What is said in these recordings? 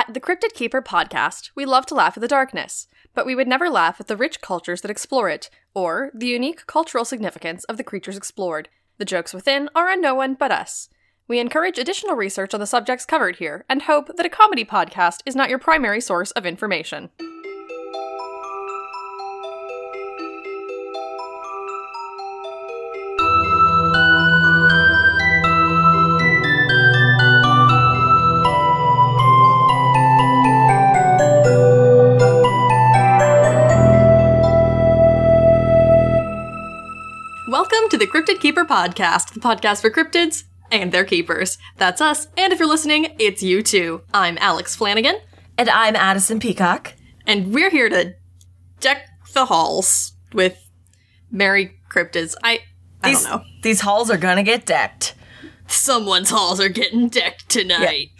At the Cryptid Keeper podcast, we love to laugh at the darkness, but we would never laugh at the rich cultures that explore it, or the unique cultural significance of the creatures explored. The jokes within are on no one but us. We encourage additional research on the subjects covered here and hope that a comedy podcast is not your primary source of information. Podcast, the podcast for cryptids and their keepers. That's us, and if you're listening, it's you too. I'm Alex Flanagan, And I'm Addison Peacock. and we're here to deck the halls with merry cryptids. I I These, don't know. These halls are gonna get decked. Someone's halls are getting decked tonight.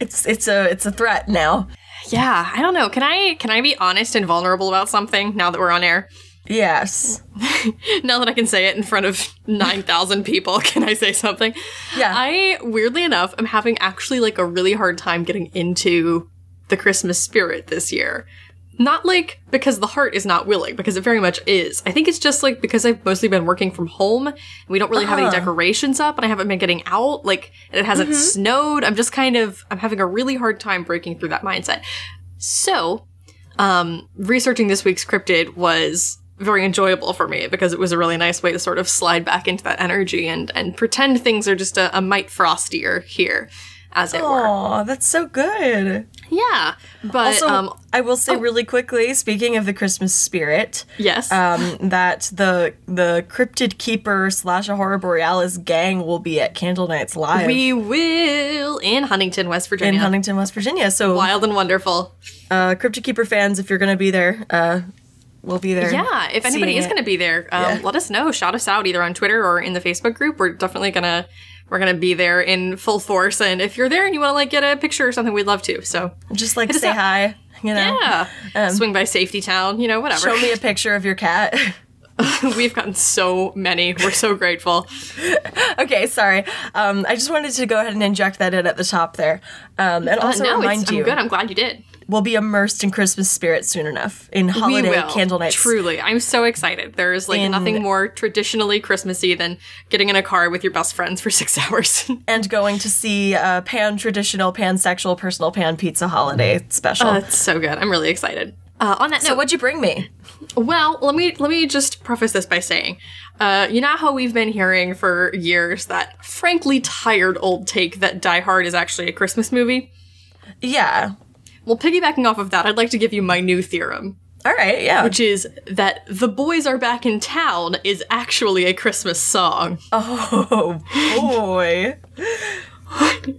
It's it's a it's a threat now. Yeah, I don't know. Can I can I be honest and vulnerable about something now that we're on air? Yes. now that I can say it in front of 9,000 people, can I say something? Yeah. I, weirdly enough, am having actually like a really hard time getting into the Christmas spirit this year. Not like because the heart is not willing, because it very much is. I think it's just like because I've mostly been working from home and we don't really have any Uh-huh. decorations up and I haven't been getting out, like, and it hasn't snowed. I'm just kind of, I'm having a really hard time breaking through that mindset. So, um, researching this week's cryptid was very enjoyable for me because it was a really nice way to sort of slide back into that energy and and pretend things are just a, a mite frostier here, as it were. Aw, that's so good. Yeah, but Also, um, I will say really quickly, speaking of the Christmas spirit, yes, um, that the the cryptid keeper slash Horror Borealis gang will be at Candlenights Live we will in Huntington, West Virginia. in Huntington, West Virginia. So, Wild and wonderful. uh, cryptid keeper fans, if you're gonna be there, uh, we'll be there. Yeah, if anybody is going to be there, um, Yeah. let us know. Shout us out either on Twitter or in the Facebook group. We're definitely gonna we're gonna be there in full force. And if you're there and you want to like get a picture or something, we'd love to. So just like say up. hi. You know, yeah, swing by Safety Town. You know, whatever. show me a picture of your cat. We've gotten so many. We're so grateful. okay, sorry. Um, I just wanted to go ahead and inject that in at the top there, um, and Uh, also no, remind it's, you I'm good. I'm glad you did. We'll be immersed in Christmas spirit soon enough in holiday we will. Candlenights. Truly, I'm so excited. There is like In- nothing more traditionally Christmassy than getting in a car with your best friends for six hours. and going to see a pan traditional, pansexual, personal pan pizza holiday special. Oh, That's so good. I'm really excited. Uh, on that so note, what'd you bring me? Well, let me let me just preface this by saying, uh, you know how we've been hearing for years that frankly tired old take that Die Hard is actually a Christmas movie. Yeah. Well, piggybacking off of that, I'd like to give you my new theorem, All right. Yeah. which is that "The Boys Are Back in Town" is actually a Christmas song. oh boy.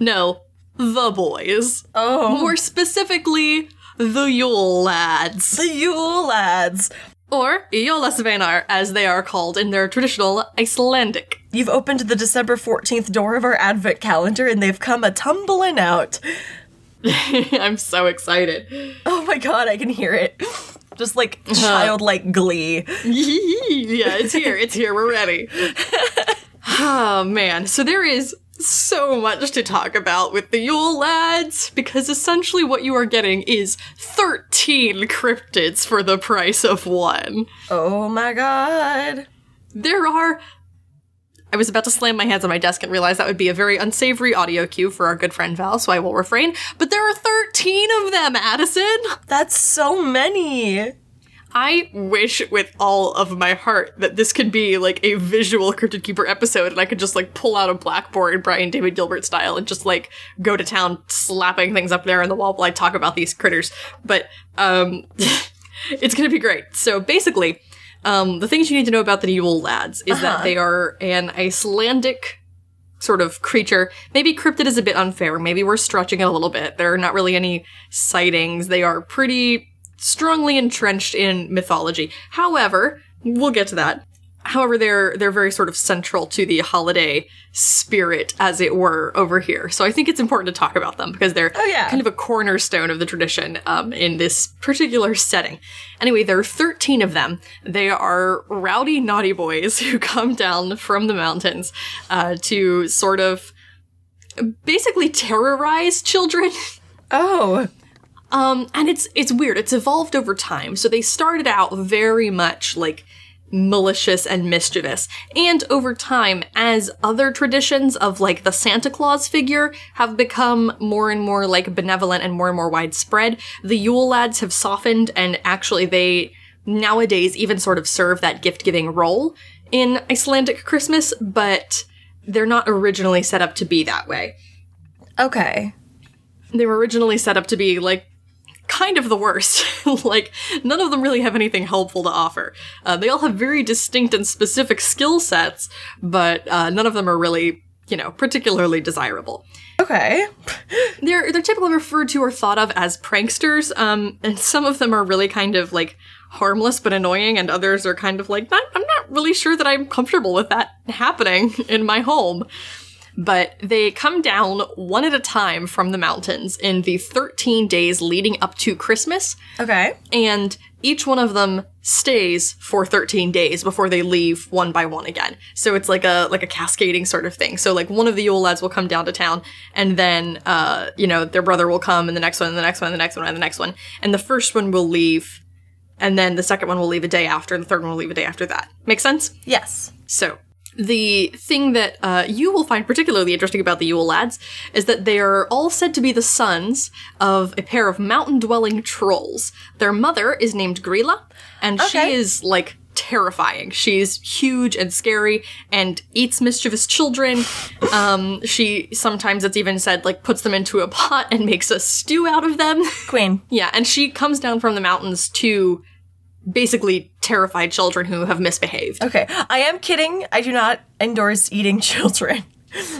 No, the boys. Oh. More specifically, the Yule lads, The Yule lads. or Jólasveinar, as they are called in their traditional Icelandic. You've opened the December 14th door of our advent calendar and they've come a tumbling out. I'm so excited. Oh my god, I can hear it. Just like uh-huh. childlike glee. yeah, it's here. It's here. We're ready. oh man. So there is so much to talk about with the Yule lads because essentially what you are getting is 13 cryptids for the price of one. Oh my god. There are I was about to slam my hands on my desk and realize that would be a very unsavory audio cue for our good friend Val, so I will refrain. But there are 13 of them, Addison! That's so many. I wish with all of my heart that this could be like a visual Cryptid Keeper episode and I could just like pull out a blackboard Brian David Gilbert style and just like go to town slapping things up there on the wall while I talk about these critters. But um it's gonna be great. So basically, um the things you need to know about the Yule lads is that they are an Icelandic sort of creature. Maybe cryptid is a bit unfair. Maybe we're stretching it a little bit. There are not really any sightings. They are pretty strongly entrenched in mythology. However, we'll get to that. However, they're they're very sort of central to the holiday spirit, as it were, over here. So I think it's important to talk about them because they're Oh, yeah. kind of a cornerstone of the tradition um, in this particular setting. Anyway, there are 13 of them. They are rowdy, naughty boys who come down from the mountains uh, to sort of basically terrorize children. Oh. Um, and it's it's weird. It's evolved over time. So they started out very much like malicious and mischievous. And over time, as other traditions of like the Santa Claus figure have become more and more like benevolent and more and more widespread, the Yule lads have softened and actually they nowadays even sort of serve that gift giving role in Icelandic Christmas, but they're not originally set up to be that way. Okay. They were originally set up to be like kind of the worst. like, none of them really have anything helpful to offer. Uh, they all have very distinct and specific skill sets, but uh, none of them are really, you know, particularly desirable. Okay. They're they're typically referred to or thought of as pranksters, um, and some of them are really kind of like harmless but annoying, and others are kind of like, not, I'm not really sure that I'm comfortable with that happening in my home but they come down one at a time from the mountains in the 13 days leading up to Christmas. Okay. And each one of them stays for 13 days before they leave one by one again. So it's like a like a cascading sort of thing. So like one of the Yule lads will come down to town and then uh you know their brother will come and the next one and the next one and the next one and the next one. And the first one will leave and then the second one will leave a day after and the third one will leave a day after that. Make sense? Yes. So the thing that uh, you will find particularly interesting about the Yule lads is that they are all said to be the sons of a pair of mountain dwelling trolls. Their mother is named Grýla, and Okay. she is like terrifying. She's huge and scary and eats mischievous children. Um, she sometimes it's even said like puts them into a pot and makes a stew out of them. Queen. yeah, and she comes down from the mountains to basically terrify children who have misbehaved. Okay. I am kidding. I do not endorse eating children.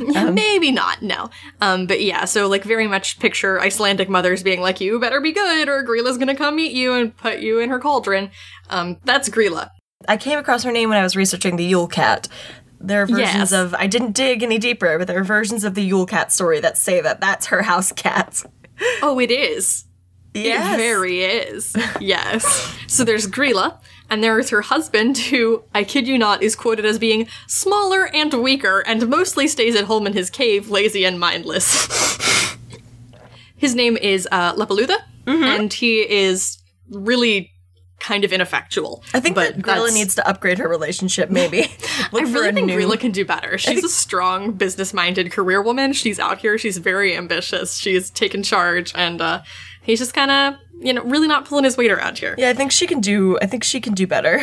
Maybe not, no. Um, but yeah, so like very much picture Icelandic mothers being like, you better be good or Grýla's gonna come meet you and put you in her cauldron. Um, that's Grýla. I came across her name when I was researching the Yule Cat. There are versions Yes. of I didn't dig any deeper, but there are versions of the Yule Cat story that say that that's her house cat. Oh, it is. Yes. It very is. Yes. so there's Grýla, and there is her husband, who, I kid you not, is quoted as being smaller and weaker and mostly stays at home in his cave, lazy and mindless. his name is uh, Leppalúði, Mm-hmm. and he is really kind of ineffectual. I think but that Grýla that's- needs to upgrade her relationship, maybe. I really think new. Grýla can do better. She's a strong, business-minded career woman. She's out here. She's very ambitious. She's taken charge, and uh, he's just kind of, you know, really not pulling his weight around here. Yeah, I think she can do. I think she can do better.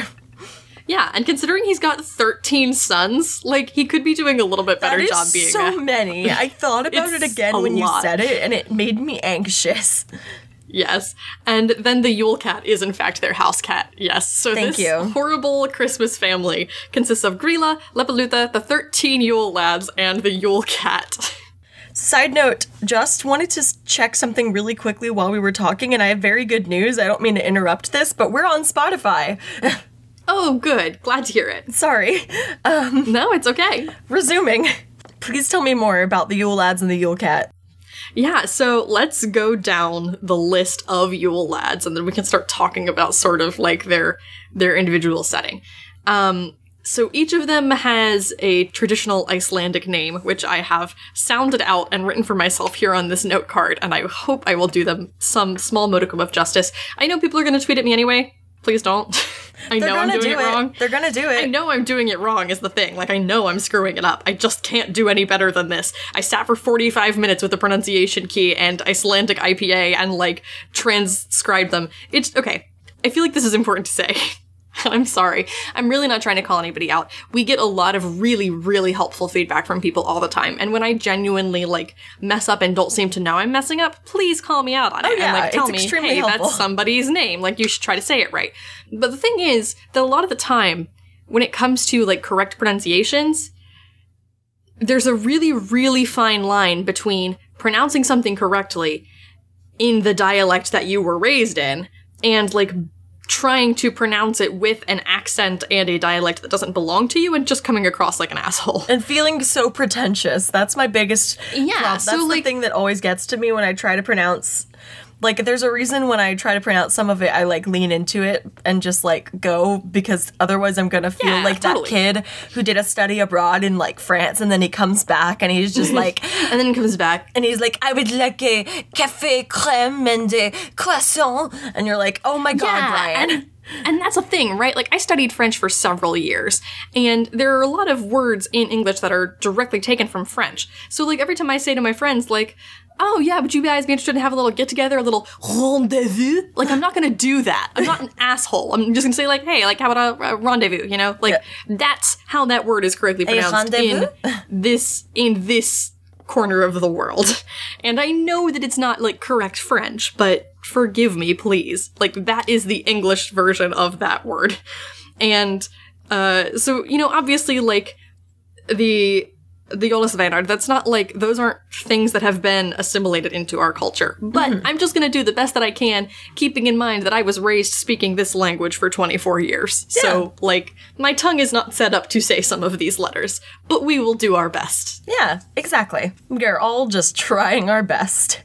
Yeah, and considering he's got 13 sons, like he could be doing a little bit better That is job being so a many. I thought about it again when you said it, and it made me anxious. yes. And then the Yule cat is in fact their house cat. Yes. So Thank this you. horrible Christmas family consists of Grýla, Leppalúði, the 13 Yule lads, and the Yule cat. Side note, just wanted to check something really quickly while we were talking, and I have very good news. I don't mean to interrupt this, but we're on Spotify. oh, good. Glad to hear it. Sorry. No, it's okay. Resuming. Please tell me more about the Yule Lads and the Yule Cat. Yeah, so let's go down the list of Yule lads, and then we can start talking about sort of like their their individual setting. Um, so each of them has a traditional Icelandic name, which I have sounded out and written for myself here on this note card, and I hope I will do them some small modicum of justice. I know people are going to tweet at me anyway. Please don't. I They're know I'm doing do it wrong. They're gonna do it. I know I'm doing it wrong is the thing. Like I know I'm screwing it up. I just can't do any better than this. I sat for 45 minutes with the pronunciation key and Icelandic IPA and like transcribed them. It's okay. I feel like this is important to say. I'm sorry. I'm really not trying to call anybody out. We get a lot of really, really helpful feedback from people all the time. And when I genuinely like mess up and don't seem to know I'm messing up, please call me out on oh, it Oh, yeah, and like tell it's me, extremely hey, helpful. that's somebody's name. Like you should try to say it right. But the thing is that a lot of the time, when it comes to like correct pronunciations, there's a really, really fine line between pronouncing something correctly in the dialect that you were raised in and like trying to pronounce it with an accent and a dialect that doesn't belong to you and just coming across like an asshole. And feeling so pretentious. That's my biggest Yeah, problem. so, That's the like- thing that always gets to me when I try to pronounce Like, there's a reason when I try to pronounce some of it, I like lean into it and just like go because otherwise I'm gonna feel Yeah, like totally. that kid who did a study abroad in like France and then he comes back and he's just like, And then comes back. and he's like, I would like a café crème and a croissant. And you're like, oh my god, Brian. And, and that's a thing, right? Like, I studied French for several years, and there are a lot of words in English that are directly taken from French. So, like, every time I say to my friends, like, oh, yeah, would you guys be interested in having a little get together, a little rendezvous? Like, I'm not gonna do that. I'm not an asshole. I'm just gonna say, like, hey, like, how about a, a rendezvous, you know? Like, that's how that word is correctly pronounced in this, in this corner of the world. And I know that it's not like correct French, but forgive me, please. Like that is the English version of that word. And uh so, you know, obviously like the the Jólasveinar, that's not like those aren't things that have been assimilated into our culture. But mm-hmm. I'm just gonna do the best that I can, keeping in mind that I was raised speaking this language for 24 years. So like my tongue is not set up to say some of these letters, but we will do our best. Yeah, exactly. We're all just trying our best.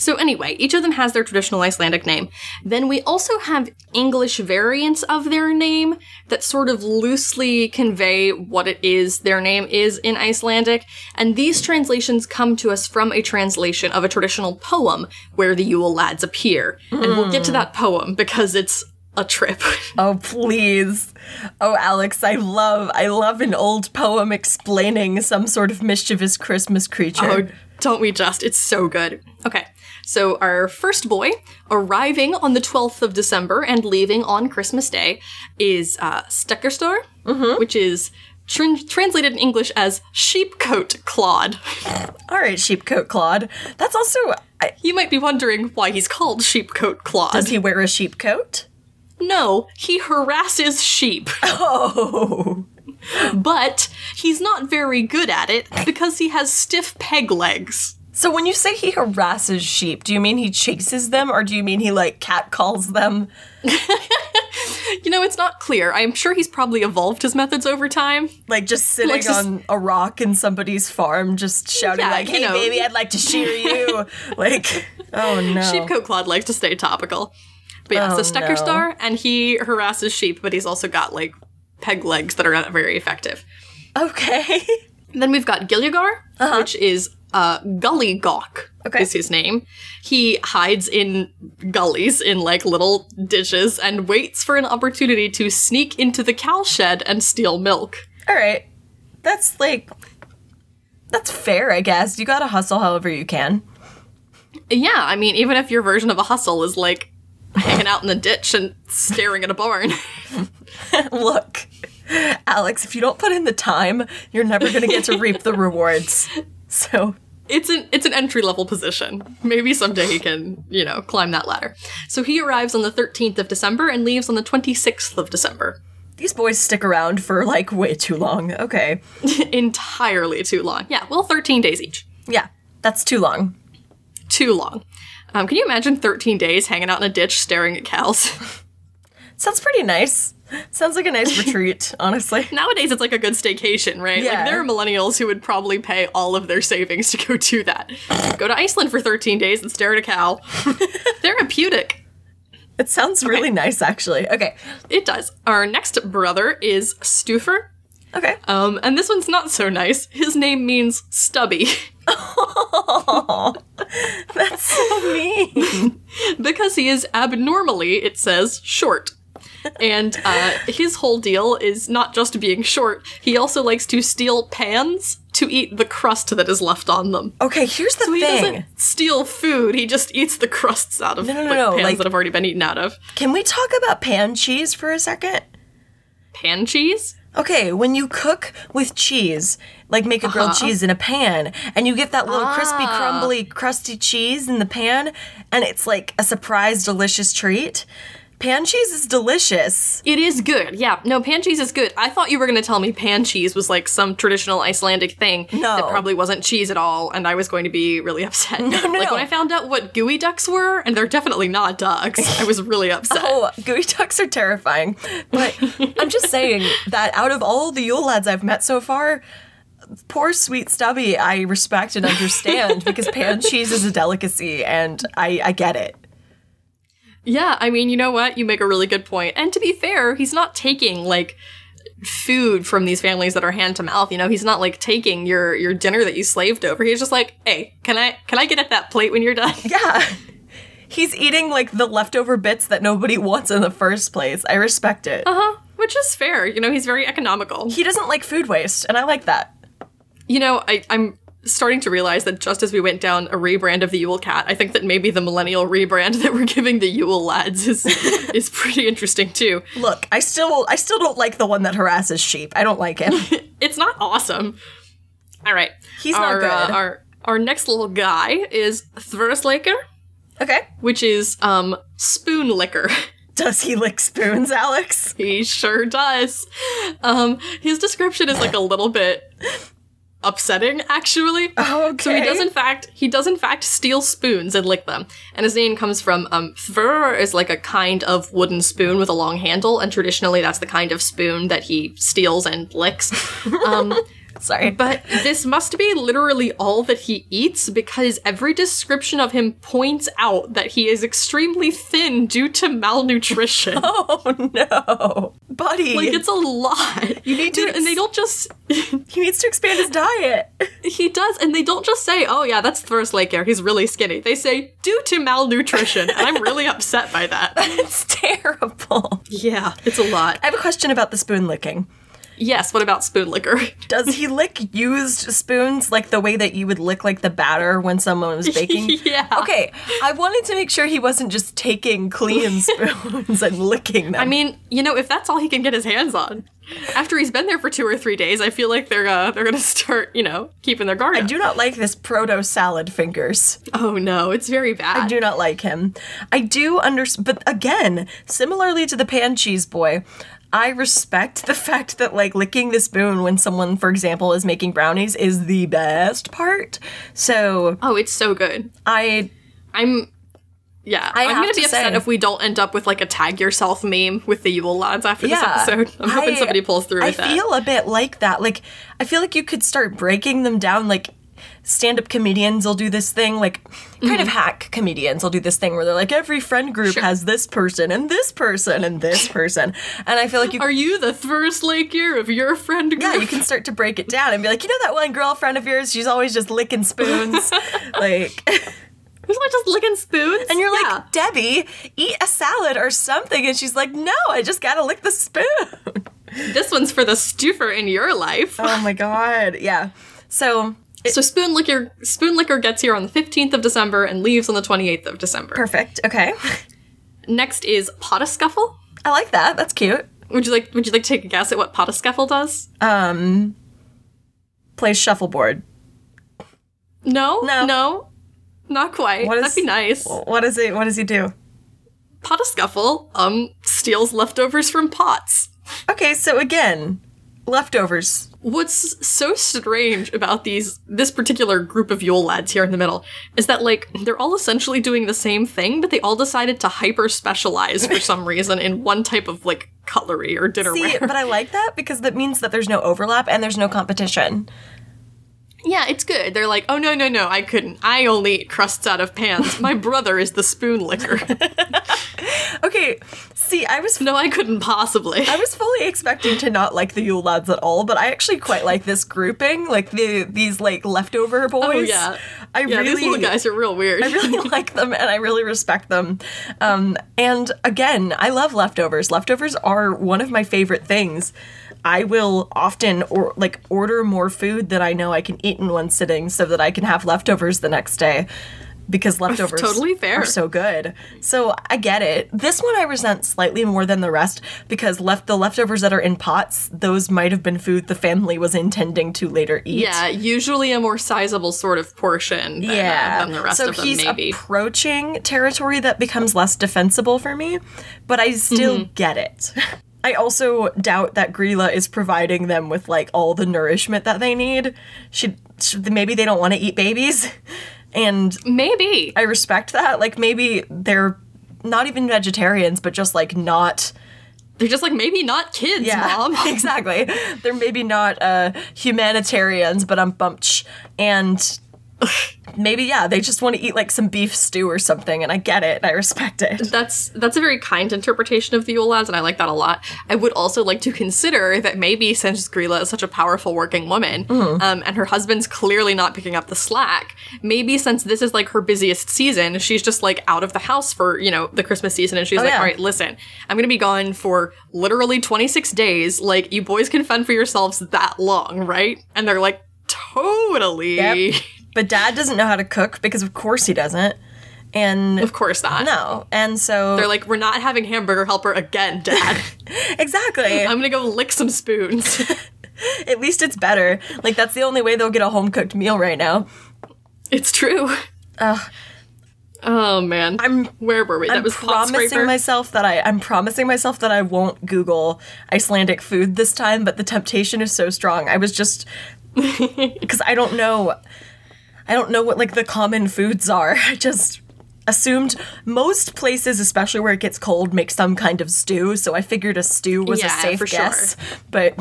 So anyway, each of them has their traditional Icelandic name. Then we also have English variants of their name that sort of loosely convey what it is their name is in Icelandic, and these translations come to us from a translation of a traditional poem where the Yule lads appear. And we'll get to that poem because it's a trip. Oh, please. Oh, Alex, I love, I love an old poem explaining some sort of mischievous Christmas creature. Oh, don't we just? It's so good. Okay, so our first boy arriving on the 12th of December and leaving on Christmas Day is uh, Stekkjastaur, which is tran- translated in English as sheepcoat Claude. All right, Sheepcoat Claude. That's also, I, You might be wondering why he's called sheepcoat Claude. does he wear a sheep coat? no, he harasses sheep. Oh. but he's not very good at it because he has stiff peg legs. So when you say he harasses sheep, do you mean he chases them or do you mean he like catcalls them? You know, it's not clear. I'm sure he's probably evolved his methods over time. Like just sitting Like, just- on a rock in somebody's farm, just shouting Yeah, like, you "Hey, know. baby, I'd like to shear you!" like, oh no. Sheepcoat Claude likes to stay topical. But yeah, Oh, so Stekkja no. Star, and he harasses sheep, but he's also got like peg legs that are not very effective. Okay. Then we've got Giljagaur, uh-huh. which is uh, Gully Gawk Okay. is his name. He hides in gullies in like little ditches and waits for an opportunity to sneak into the cow shed and steal milk. All right. That's like that's fair, I guess. You got to hustle however you can. Yeah, I mean, even if your version of a hustle is like hanging out in the ditch and staring at a barn. Look, Alex, if you don't put in the time, you're never to get to reap the rewards. So, it's an it's an entry level position. Maybe someday he can, you know, climb that ladder. So he arrives on the 13th of December and leaves on the 26th of December. these boys stick around for like way too long. Okay. Entirely too long. Yeah, well, 13 days each. Yeah, that's too long. Too long. Um, can you imagine 13 days hanging out in a ditch staring at cows? Sounds pretty nice. Sounds like a nice retreat, honestly. Nowadays, it's like a good staycation, right? Yeah. Like, there are millennials who would probably pay all of their savings to go do that. Go to Iceland for 13 days and stare at a cow. Therapeutic. It sounds really nice, actually. Okay. It does. Our next brother is Stúfur. Okay. Um, and this one's not so nice. His name means stubby oh, That's so mean. because he is abnormally, it says, short. And uh, his whole deal is not just being short, he also likes to steal pans to eat the crust that is left on them. Okay, here's the So he thing. doesn't steal food, he just eats the crusts out of No, no, no, like, no, pans like- that have already been eaten out of. Can we talk about pan cheese for a second? Pan cheese? Okay, when you cook with cheese, like make a grilled Uh-huh. cheese in a pan, and you get that little crispy, Ah. crumbly, crusty cheese in the pan, and it's like a surprise, delicious treat. Pan cheese is delicious. It is good. Yeah. No, pan cheese is good. I thought you were going to tell me pan cheese was like some traditional Icelandic thing No. that probably wasn't cheese at all, and I was going to be really upset. no, no. like when I found out what geoducks were, and they're definitely not ducks, I was really upset. Oh, geoducks are terrifying. But I'm just saying that out of all the Yule lads I've met so far, poor sweet Stubby, I respect and understand because pan cheese is a delicacy and I, I get it. Yeah, I mean, you know what? You make a really good point. And to be fair, he's not taking like food from these families that are hand to mouth. You know, he's not like taking your your dinner that you slaved over. He's just like, "Hey, can I can I get at that plate when you're done?" Yeah. He's eating like the leftover bits that nobody wants in the first place. I respect it. Uh-huh. Which is fair. You know, he's very economical. He doesn't like food waste, and I like that. You know, I, I'm starting to realize that just as we went down a rebrand of the Yule Cat, I think that maybe the millennial rebrand that we're giving the Yule lads is is pretty interesting too. Look, I still I still don't like the one that harasses sheep. I don't like him. It's not awesome. All right, He's not our, uh, good. our our next little guy is Þvörusleikir, okay. which is um spoon liquor. Does he lick spoons, Alex? He sure does. Um, his description is like a little bit upsetting, actually. Oh, okay. So he does in fact he does in fact steal spoons and lick them. And his name comes from um Thver is like a kind of wooden spoon with a long handle, and traditionally that's the kind of spoon that he steals and licks. Um Sorry. but this must be literally all that he eats because every description of him points out that he is extremely thin due to malnutrition. Oh no. Buddy. Like it's a lot. You need to and they don't just he needs to expand his diet. he does, and they don't just say, "Oh yeah, that's Þvörusleikir. He's really skinny." They say, "Due to malnutrition," and I'm really upset by that. it's terrible. Yeah, it's a lot. I have a question about the spoon licking. Yes. What about spoon liquor? Does he lick used spoons like the way that you would lick like the batter when someone was baking? Yeah. Okay, I wanted to make sure he wasn't just taking clean spoons and licking them. I mean, you know, if that's all he can get his hands on, after he's been there for two or three days, I feel like they're uh, they're gonna start, you know, keeping their guard I up. do not like this proto salad fingers. oh no, it's very bad. I do not like him. I do understand, but again, similarly to the pan cheese boy, I respect the fact that like licking the spoon when someone, for example, is making brownies is the best part. So oh, it's so good. I I'm. Yeah, I I'm gonna be upset say- if we don't end up with like a tag yourself meme with the Yule lads after this episode. I'm hoping I- somebody pulls through I with that. feel a bit like that. Like I feel like you could start breaking them down. Like stand-up comedians will do this thing. Like kind of hack comedians will do this thing where they're like every friend group Mm-hmm. Sure. has this person and this person and this person, and I feel like you Are you the first lake year of your friend group? Yeah, you can start to break it down and be like, you know that one girlfriend of yours, she's always just licking spoons. like Who's not just licking spoons? and you're Yeah. like, Debbie, eat a salad or something. And she's like, No, I just gotta lick the spoon. this one's for the stuffer in your life. oh my god. Yeah. So so spoon liquor, spoon liquor gets here on the 15th of December and leaves on the 28th of December. perfect. Okay. Next is pot scuffle. I like that. That's cute. Would you like? Would you like to take a guess at what pot scuffle does? Um plays shuffleboard. No, No. no, not quite. What is- That'd be nice. What is it? What does he do? Pot scuffle um steals leftovers from pots. Okay, so again, leftovers. What's so strange about these this particular group of Yule lads here in the middle is that like they're all essentially doing the same thing, but they all decided to hyper specialize for some reason in one type of like cutlery or dinnerware. See, but I like that because that means that there's no overlap and there's no competition. Yeah, it's good. They're like, oh no no no, I couldn't. I only eat crusts out of pans. My brother is the spoon licker. Okay, see, I was no, I couldn't possibly. I was fully expecting to not like the Yule lads at all, but I actually quite like this grouping, like the these like leftover boys. Oh yeah, I yeah. really these little guys are real weird. I really like them and I really respect them. Um, and again, I love leftovers. Leftovers are one of my favorite things. I will often or like order more food that I know I can eat in one sitting so that I can have leftovers the next day. Because leftovers Totally fair. are so good. So I get it. This one I resent slightly more than the rest because left the leftovers that are in pots, those might have been food the family was intending to later eat. yeah, usually a more sizable sort of portion. Than, uh, Yeah. than the rest so of them. he's Maybe. approaching territory that becomes less defensible for me, but I still Mm-hmm. get it. I also doubt that Grýla is providing them with like all the nourishment that they need. She, she maybe they don't want to eat babies, and Maybe. I respect that. Like maybe they're not even vegetarians, but just like not They're just like maybe not kids, Yeah, mom. exactly. They're maybe not uh, humanitarians, but I'm bumped. And maybe, yeah, they just want to eat like some beef stew or something. And I get it. And I respect it. That's that's a very kind interpretation of the Yule Lads, and I like that a lot. I would also like to consider that maybe since Grýla is such a powerful working woman, Mm-hmm. um, and her husband's clearly not picking up the slack, maybe since this is like her busiest season, she's just like out of the house for you know the Christmas season, and she's like, Oh, yeah. all right, listen, I'm gonna be gone for literally 26 days. Like you boys can fend for yourselves that long, right? And they're like, totally. Yep. But dad doesn't know how to cook because, of course, he doesn't. And Of course not. no. And so. They're like, we're not having hamburger helper again, Dad. exactly. I'm gonna go lick some spoons. At least it's better. Like, that's the only way they'll get a home cooked meal right now. it's true. Ugh. Oh man, I'm- where were we? That I'm was promising myself that I I'm promising myself that I won't Google Icelandic food this time, but the temptation is so strong. I was just because I don't know I don't know what like the common foods are. I just assumed most places, especially where it gets cold, make some kind of stew, so I figured a stew was Yeah, a safe for sure. guess. But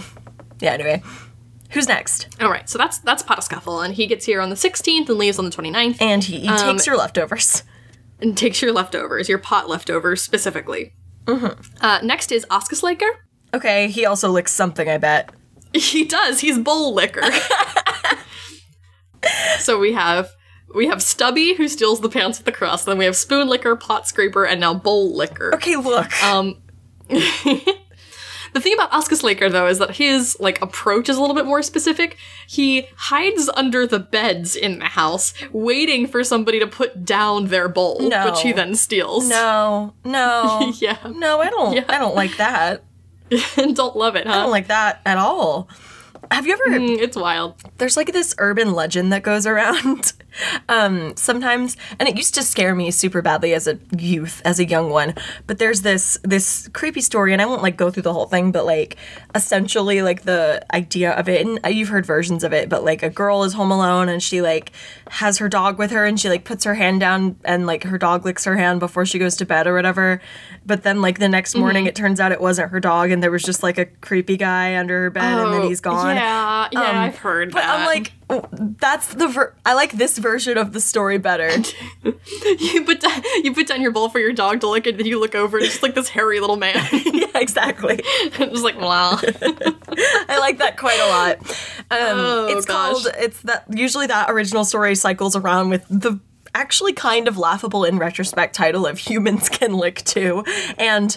yeah, anyway. Who's next? All right, so that's that's pot scuffle, and he gets here on the 16th and leaves on the 29th, And he, he Um, takes your leftovers. and takes your leftovers, your pot leftovers specifically. Mm-hmm. Uh, next is Askasleikir. Okay, he also licks something, I bet. He does. He's bowl licker. so we have we have Stubby who steals the pants with the crust. Then we have Spoon Licker, Pot Scraper, and now Bowl Licker. Okay, look. Um, the thing about Askasleikir though is that his like approach is a little bit more specific. He hides under the beds in the house, waiting for somebody to put down their bowl, No. which he then steals. no, no. Yeah. No, I don't Yeah. I don't like that. Don't love it, I don't like that at all. Have you ever Mm, it's wild. there's like this urban legend that goes around. Um sometimes and it used to scare me super badly as a youth as a young one but there's this this creepy story and i won't like go through the whole thing but like essentially like the idea of it and you've heard versions of it but like a girl is home alone and she like has her dog with her and she like puts her hand down and like her dog licks her hand before she goes to bed or whatever. But then like the next morning it turns out it wasn't her dog and there was just like a creepy guy under her bed and then he's gone Oh, Yeah, yeah, Um, I've heard but that. I'm like, oh, that's the ver- I like this version of the story better. you put down, you put down your bowl for your dog to lick, and then you look over, and it's just like this hairy little man. yeah, exactly. it's like, wow. I like that quite a lot. Um, Oh, it's gosh. called. It's that usually that original story cycles around with the actually kind of laughable in retrospect title of humans can lick too and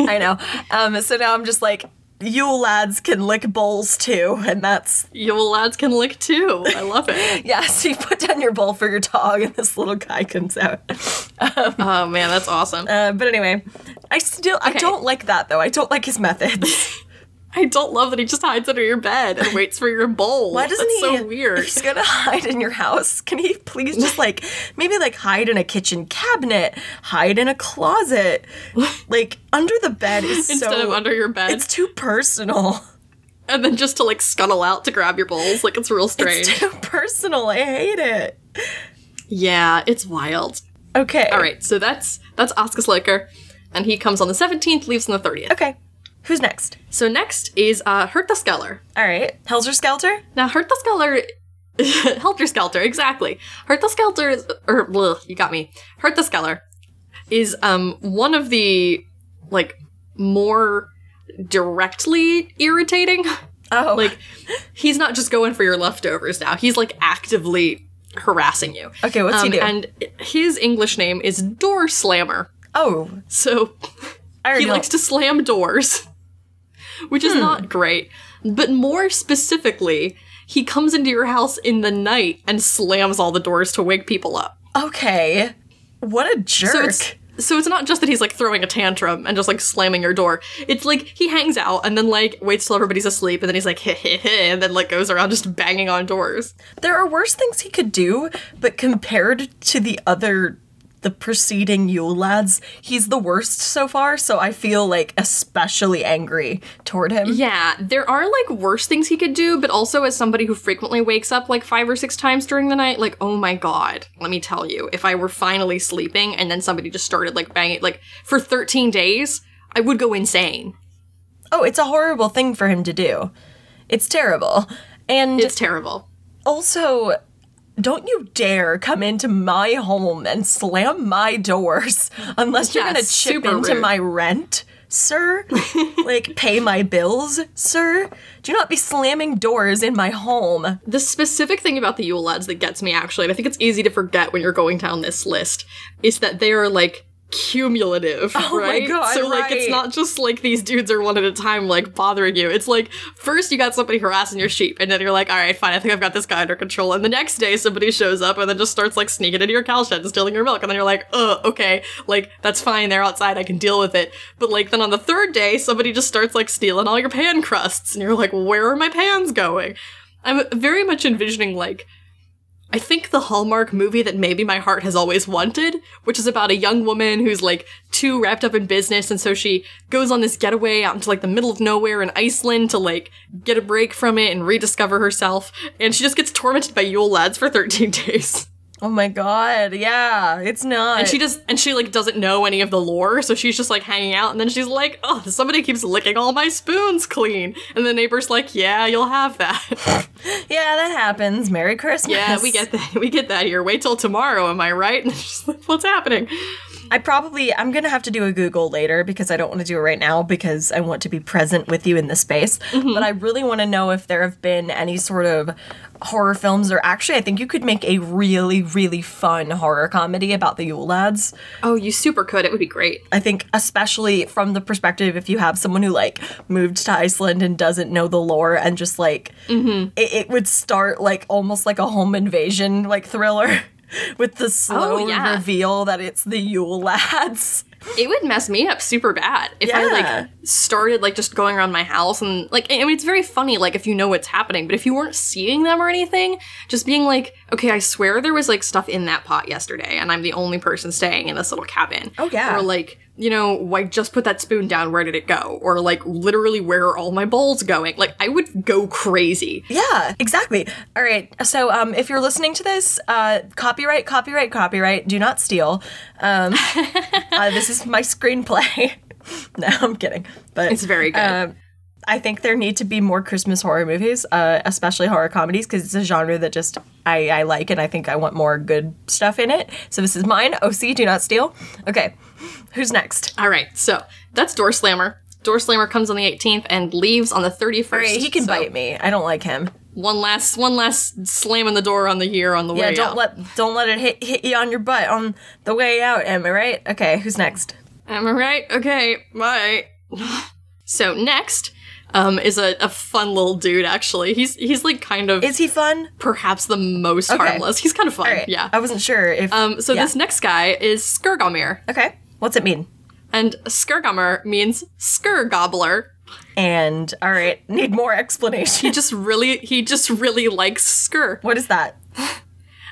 i know um so now i'm just like Yule lads can lick bowls too and that's Yule lads can lick too. I love it. yeah so you put down your bowl for your dog and this little guy comes out Oh man, that's awesome. uh, but anyway i still i don't like that though i don't like his methods I don't love that he just hides under your bed and waits for your bowl. Why doesn't That's he? so weird. He's gonna hide in your house, can he please just like maybe like hide in a kitchen cabinet, hide in a closet, like under the bed is Instead so of under your bed, It's too personal. and then just to like scuttle out to grab your bowls, like it's real strange. It's too personal. I hate it. yeah, it's wild. Okay. All right, so that's that's Askasleikir, and he comes on the seventeenth, leaves on the thirtieth. Okay. Who's next? So next is uh, Hurðaskellir. All right. Helter Skelter. Now, Hertha Skeller, Helter Skelter, exactly. Hertha Skelter, is, or ugh, you got me. Hurðaskellir is um one of the like more directly irritating. Oh, Like he's not just going for your leftovers now. He's like actively harassing you. okay. What's he Um, do? and his English name is Door Slammer. oh, So he know. likes to slam doors, which is hmm. not great. But more specifically, he comes into your house in the night and slams all the doors to wake people up. Okay. What a jerk. So it's so it's not just that he's like throwing a tantrum and just like slamming your door. It's like he hangs out and then like waits till everybody's asleep and then he's like heh heh heh and then like goes around just banging on doors. There are worse things he could do, but compared to the other, the preceding Yule lads, he's the worst so far. So I feel like especially angry toward him. Yeah, there are like worse things he could do, but also as somebody who frequently wakes up like five or six times during the night, like, oh my god, let me tell you, if I were finally sleeping and then somebody just started like banging, like for 13 days, I would go insane. Oh, it's a horrible thing for him to do. It's terrible. And It's terrible. also, don't you dare come into my home and slam my doors unless you're Yeah, going to chip into rude. my rent, sir. like, pay my bills, sir. Do not be slamming doors in my home. The specific thing about the Yule lads that gets me actually, and I think it's easy to forget when you're going down this list, is that they are like cumulative, Oh my right? God, so like it's not just like these dudes are one at a time like bothering you. It's like first you got somebody harassing your sheep, and then you're like, all right, fine, I think I've got this guy under control. And the next day somebody shows up and then just starts like sneaking into your cow shed and stealing your milk, and then you're like, oh, okay, like that's fine, they're outside, I can deal with it. But like then on the third day, somebody just starts like stealing all your pan crusts, and you're like, where are my pans going? I'm very much envisioning like I think the Hallmark movie that maybe my heart has always wanted, which is about a young woman who's like too wrapped up in business and so she goes on this getaway out into like the middle of nowhere in Iceland to like get a break from it and rediscover herself and she just gets tormented by Yule lads for 13 days. Oh my god, yeah, it's not. And she just and she like doesn't know any of the lore, so she's just like hanging out and then she's like, "Oh, somebody keeps licking all my spoons clean." And the neighbor's like, "Yeah, you'll have that." yeah, that happens. Merry Christmas. yeah, we get that. We get that here. Wait till tomorrow, am I right? And just like, what's happening? I probably I'm gonna have to do a Google later because I don't want to do it right now because I want to be present with you in the space. Mm-hmm. But I really want to know if there have been any sort of horror films or actually I think you could make a really, really fun horror comedy about the Yule lads. Oh, you super could. It would be great. I think especially from the perspective if you have someone who like moved to Iceland and doesn't know the lore and just like Mm-hmm. it, it would start like almost like a home invasion like thriller. With the oh, slow Oh, yeah. reveal that it's the Yule lads. It would mess me up super bad if I like started like just going around my house and like I mean it's very funny like if you know what's happening, but if you weren't seeing them or anything, just being like, okay, I swear there was like stuff in that pot yesterday and I'm the only person staying in this little cabin. Oh, yeah. Or like you know, like just put that spoon down. Where did it go? Or like literally, where are all my bowls going? Like I would go crazy. Yeah, exactly. All right. So, um, if you're listening to this, uh, copyright, copyright, copyright. Do not steal. Um, uh, this is my screenplay. no, I'm kidding. But It's very good. Um, I think there need to be more Christmas horror movies, uh, especially horror comedies, because it's a genre that just I, I like, and I think I want more good stuff in it. So this is mine. OC, do not steal. Okay, who's next? All right, so that's Door Slammer. Door Slammer comes on the 18th and leaves on the 31st. All right, he can so bite me. I don't like him. One last, one last slam in the door on the year on the Yeah, way don't out. let don't let it hit hit you on your butt on the way out. Am I right? Okay, who's next? Am I right? Okay, bye. so next, um, is a, a fun little dude. Actually, he's he's like kind of Is he fun? perhaps the most Okay. harmless. He's kind of fun. Right. Yeah. I wasn't sure if. Um. So yeah. this next guy is Skyrgámur, Okay. What's it mean? and Skyrgámur means Skyr Gobbler. And all right, need more explanation. He just really, he just really likes Skyr. what is that?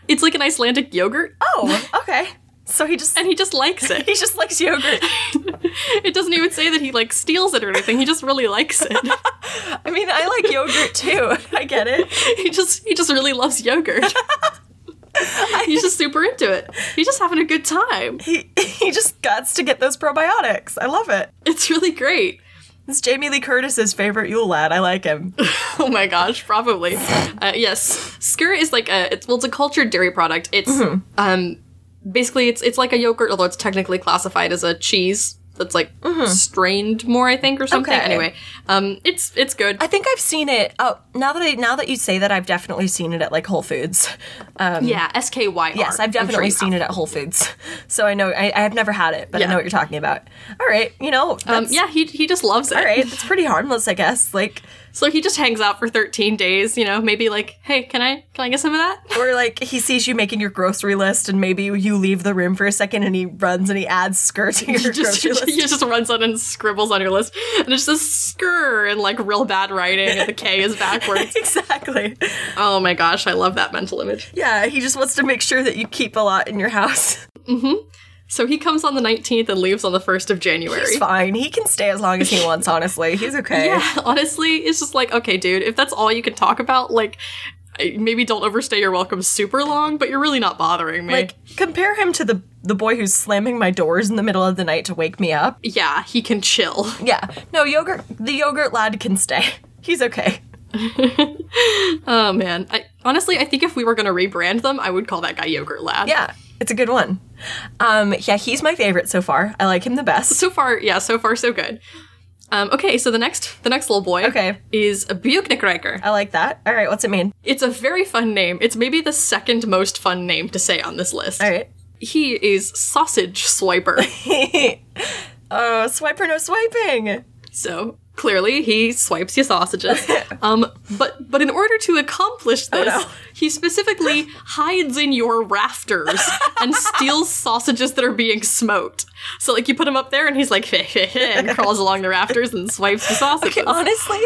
It's like an Icelandic yogurt, Oh, okay. So he just and he just likes it. he just likes yogurt. It doesn't even say that he like steals it or anything. He just really likes it. I mean, I like yogurt too. I get it. he just he just really loves yogurt. He's just super into it. He's just having a good time. He he just guts to get those probiotics. I love it. It's really great. It's Jamie Lee Curtis's favorite Yule lad. I like him. Oh my gosh, probably. Uh, yes, Skyr is like a it's well, it's a cultured dairy product. It's Mm-hmm. um basically it's it's like a yogurt, although it's technically classified as a cheese that's like strained more, I think, or something. Mm-hmm. Okay. Anyway, um, it's it's good. I think I've seen it. Oh, now that I now that you say that, I've definitely seen it at like Whole Foods. yeah, S K Y. Yes, I've definitely seen it at Whole Foods. So I know I, I have never had it, but I know what you're talking about. All right, you know, Um, yeah, he he just loves it. all right, it's pretty harmless, I guess. Like, So he just hangs out for 13 days, you know, maybe like, hey, can I can I get some of that? or like he sees you making your grocery list, and maybe you leave the room for a second, and he runs and he adds skirt to your just, grocery list. he just runs on and scribbles on your list, and it's just skr and like real bad writing, and the K is backwards. exactly. oh my gosh, I love that mental image. Yeah, he just wants to make sure that you keep a lot in your house. Mm-hmm. So he comes on the 19th and leaves on the 1st of January. He's fine. He can stay as long as he wants. Honestly, he's okay. Yeah, honestly, it's just like, okay, dude, if that's all you can talk about, like, maybe don't overstay your welcome super long, but you're really not bothering me. Like compare him to the the boy who's slamming my doors in the middle of the night to wake me up. Yeah, he can chill. Yeah. No, yogurt the yogurt lad can stay. He's okay. Oh man. I, honestly, I think if we were gonna rebrand them, I would call that guy Yogurt Lad. Yeah, it's a good one. Um, yeah, he's my favorite so far. I like him the best. So far, yeah, so far so good. Um, okay, so the next the next little boy Okay. is a Bjúgnakrækir. I like that. All right, what's it mean? It's a very fun name. It's maybe the second most fun name to say on this list. All right. He is Sausage Swiper. oh, swiper no swiping. so clearly he swipes you sausages. Um, but but in order to accomplish this, no. he specifically hides in your rafters and steals sausages that are being smoked. So like you put him up there and he's like and crawls along the rafters and swipes the sausages. Honestly,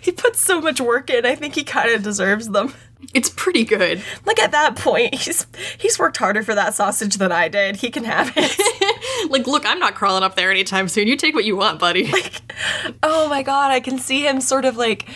he puts so much work in. I think he kind of deserves them. It's pretty good. Like at that point, he's he's worked harder for that sausage than I did. He can have it. Like, look, I'm not crawling up there anytime soon. You take what you want, buddy. Like, oh my god, I can see him sort of like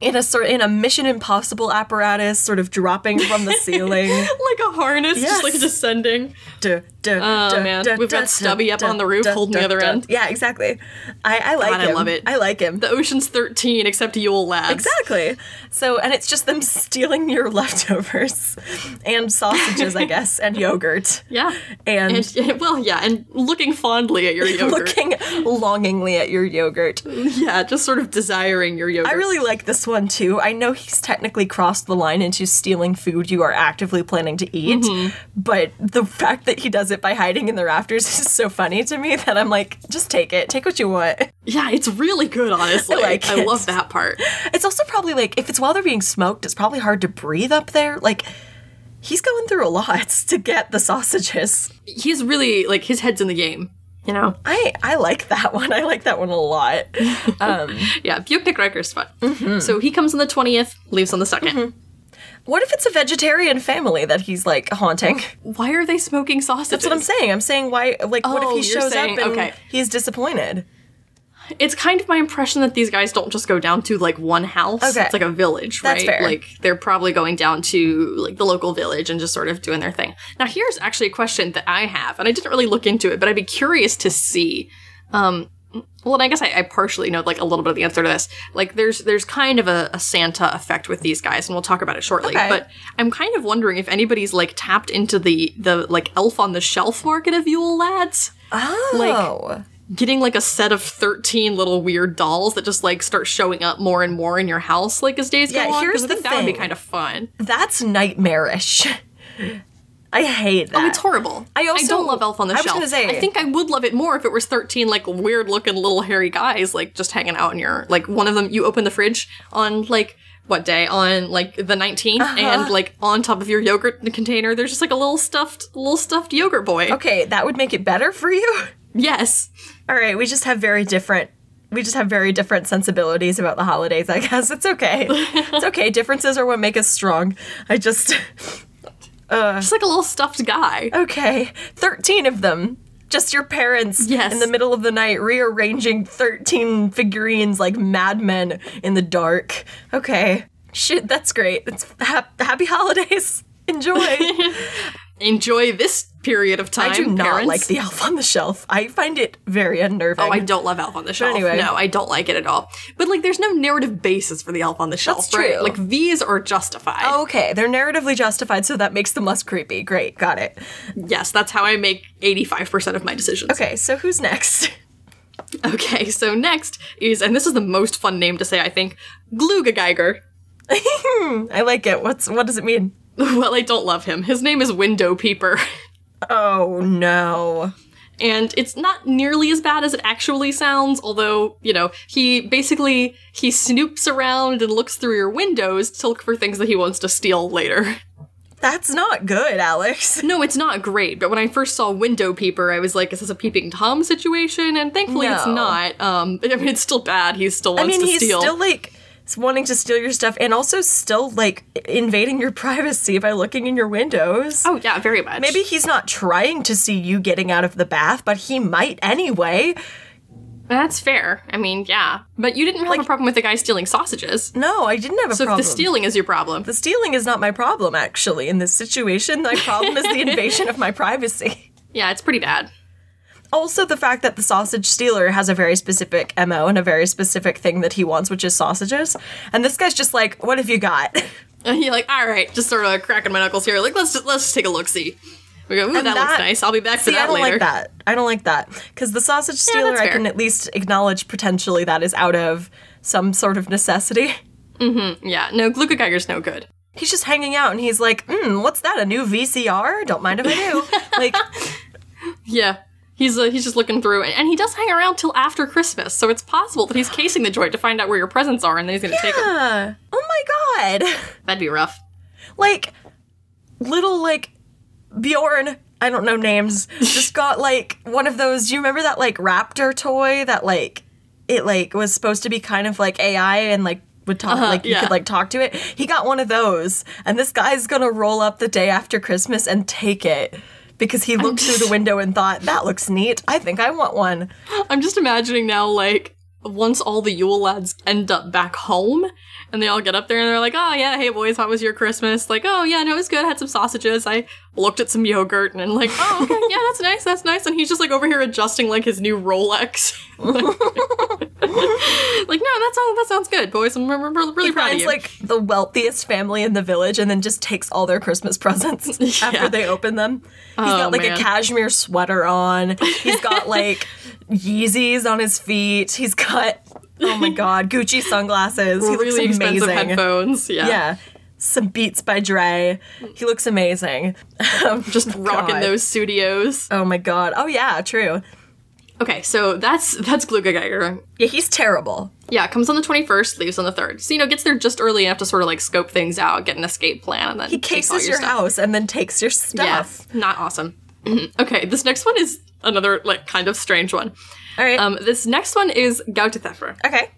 in a sort in a Mission Impossible apparatus, sort of dropping from the ceiling. like a harness, just like descending. Duh, Oh, man. We've got Stubby up on the roof holding the other end. Yeah, exactly. I, I like God, I love it. I like him. The Ocean's 13, except Yule Lads. Exactly. So, and it's just them stealing your leftovers and sausages, I guess, and yogurt. Yeah. And, And, well, yeah, and looking fondly at your yogurt. looking longingly at your yogurt. yeah, just sort of desiring your yogurt. I really like this one too. I know he's technically crossed the line into stealing food you are actively planning to eat, Mm-hmm. but the fact that he does it by hiding in the rafters is so funny to me that I'm like, just take it. Take what you want. yeah, it's really good, honestly. I like I love that part. It's also probably like, if it's while they're being smoked, it's probably hard to breathe up there. Like, he's going through a lot to get the sausages. He's really, like, his head's in the game. You know? I, I like that one. I like that one a lot. Um, Yeah, Bjúgnakrækir's fun. Mm-hmm. So he comes on the 20th, leaves on the 2nd. What if it's a vegetarian family that he's like haunting? Why are they smoking sausages? That's what I'm saying. I'm saying why, like, what if Oh, he shows saying- up and okay. he's disappointed? It's kind of my impression that these guys don't just go down to like one house. Okay. It's like a village, That's right? fair. Like they're probably going down to like the local village and just sort of doing their thing. Now here's actually a question that I have, and I didn't really look into it, but I'd be curious to see. Um well, and I guess I, I partially know like a little bit of the answer to this. Like, there's there's kind of a, a Santa effect with these guys, and we'll talk about it shortly. Okay. But I'm kind of wondering if anybody's like tapped into the the like elf on the shelf market of Yule lads Oh. like getting like a set of 13 little weird dolls that just like start showing up more and more in your house like as days Yeah, go on here's the think that would be kind of fun that's nightmarish. I hate that. oh it's horrible I also- don't love elf on the I was gonna say- i think i would love it more if it was 13 like weird looking little hairy guys like just hanging out in your like one of them you open the fridge on like what day on like the 19th Uh-huh. and like on top of your yogurt container there's just like a little stuffed little stuffed yogurt boy Okay, that would make it better for you? yes All right, we just have very different we just have very different sensibilities about the holidays, I guess. It's okay. it's okay. Differences are what make us strong. I just Uh. just like a little stuffed guy okay. 13 of them. Just your parents Yes. in the middle of the night rearranging 13 figurines like madmen in the dark. Okay. Shit, that's great. It's hap- happy holidays. Enjoy. enjoy this period of time I do not parents. like the elf on the shelf. I find it very unnerving. Oh, I don't love Elf on the Shelf. anyway. No, I don't like it at all. But like, there's no narrative basis for the Elf on the Shelf, That's right? true. Like these are justified. Oh, okay, they're narratively justified, so that makes them less creepy. Great, got it. Yes, that's how I make 85% of my decisions. Okay, so who's next? Okay, so next is, and this is the most fun name to say, I think, Gluggagægir. I like it. What's what does it mean? well, I don't love him. His name is Window Peeper. Oh no. and it's not nearly as bad as it actually sounds although you know he basically he snoops around and looks through your windows to look for things that he wants to steal later That's not good, Alex. no it's not great but when i first saw window peeper i was like is this a peeping tom situation and thankfully it's not um i mean it's still bad he still wants I mean, to he's steal still like wanting to steal your stuff and also still like invading your privacy by looking in your windows. oh yeah very much Maybe he's not trying to see you getting out of the bath, but he might anyway. that's fair i mean yeah but you didn't have a problem with the guy stealing sausages No, I didn't have a so problem. if the stealing is your problem The stealing is not my problem, actually. In this situation, my problem is the invasion of my privacy. Yeah, it's pretty bad. Also, the fact that the sausage stealer has a very specific MO and a very specific thing that he wants, which is sausages. And this guy's just like, what have you got? And you're like, all right, just sort of cracking my knuckles here. Like, let's just, let's just take a look. See. We go, ooh, that, that- looks nice. I'll be back for See, that I don't later. like that. I don't like that. Because the sausage stealer, that's I can at least acknowledge potentially that is out of some sort of necessity. Yeah, no, Gluggagægir's no good. He's just hanging out and he's like, hmm, what's that? A new VCR? Don't mind if I do. like, Yeah. He's uh, he's just looking through, and, and he does hang around till after Christmas, so it's possible that he's casing the joint to find out where your presents are, and then he's gonna take them. oh my god. That'd be rough. like little like Bjorn, I don't know names, just got like one of those. Do you remember that like raptor toy that like it like was supposed to be kind of like AI and like would talk like you yeah. could like talk to it? He got one of those, and this guy's gonna roll up the day after Christmas and take it. Because he looked through the window and thought, that looks neat. I think I want one. I'm just imagining now, like, once all the Yule lads end up back home, and they all get up there and they're like, oh yeah, hey boys, how was your Christmas? Like, oh yeah, no, it was good. I had some sausages. I looked at some yogurt and like, oh okay, yeah, that's nice, that's nice. And he's just like over here adjusting like his new Rolex. like, no, that sounds that sounds good, boys. I'm, really He proud of finds you. like the wealthiest family in the village and then just takes all their Christmas presents after they open them. He's Oh, got like man. a cashmere sweater on. He's got like Yeezys on his feet. He's got oh my god, Gucci sunglasses. He really looks expensive amazing. headphones. Yeah. Yeah. Some Beats by Dre. He looks amazing. Um, Just rocking God. those studios. Oh my god. Oh yeah, true. Okay, so that's that's Gluggagægir. Yeah, he's terrible. Yeah, comes on the 21st, leaves on the 3rd. So, you know, gets there just early enough to sort of like scope things out, get an escape plan, and then He cases your your house and then takes your stuff. Yeah, not awesome. okay, this next one is another like kind of strange one. All right. Um, this next one is Gáttaþefur, okay.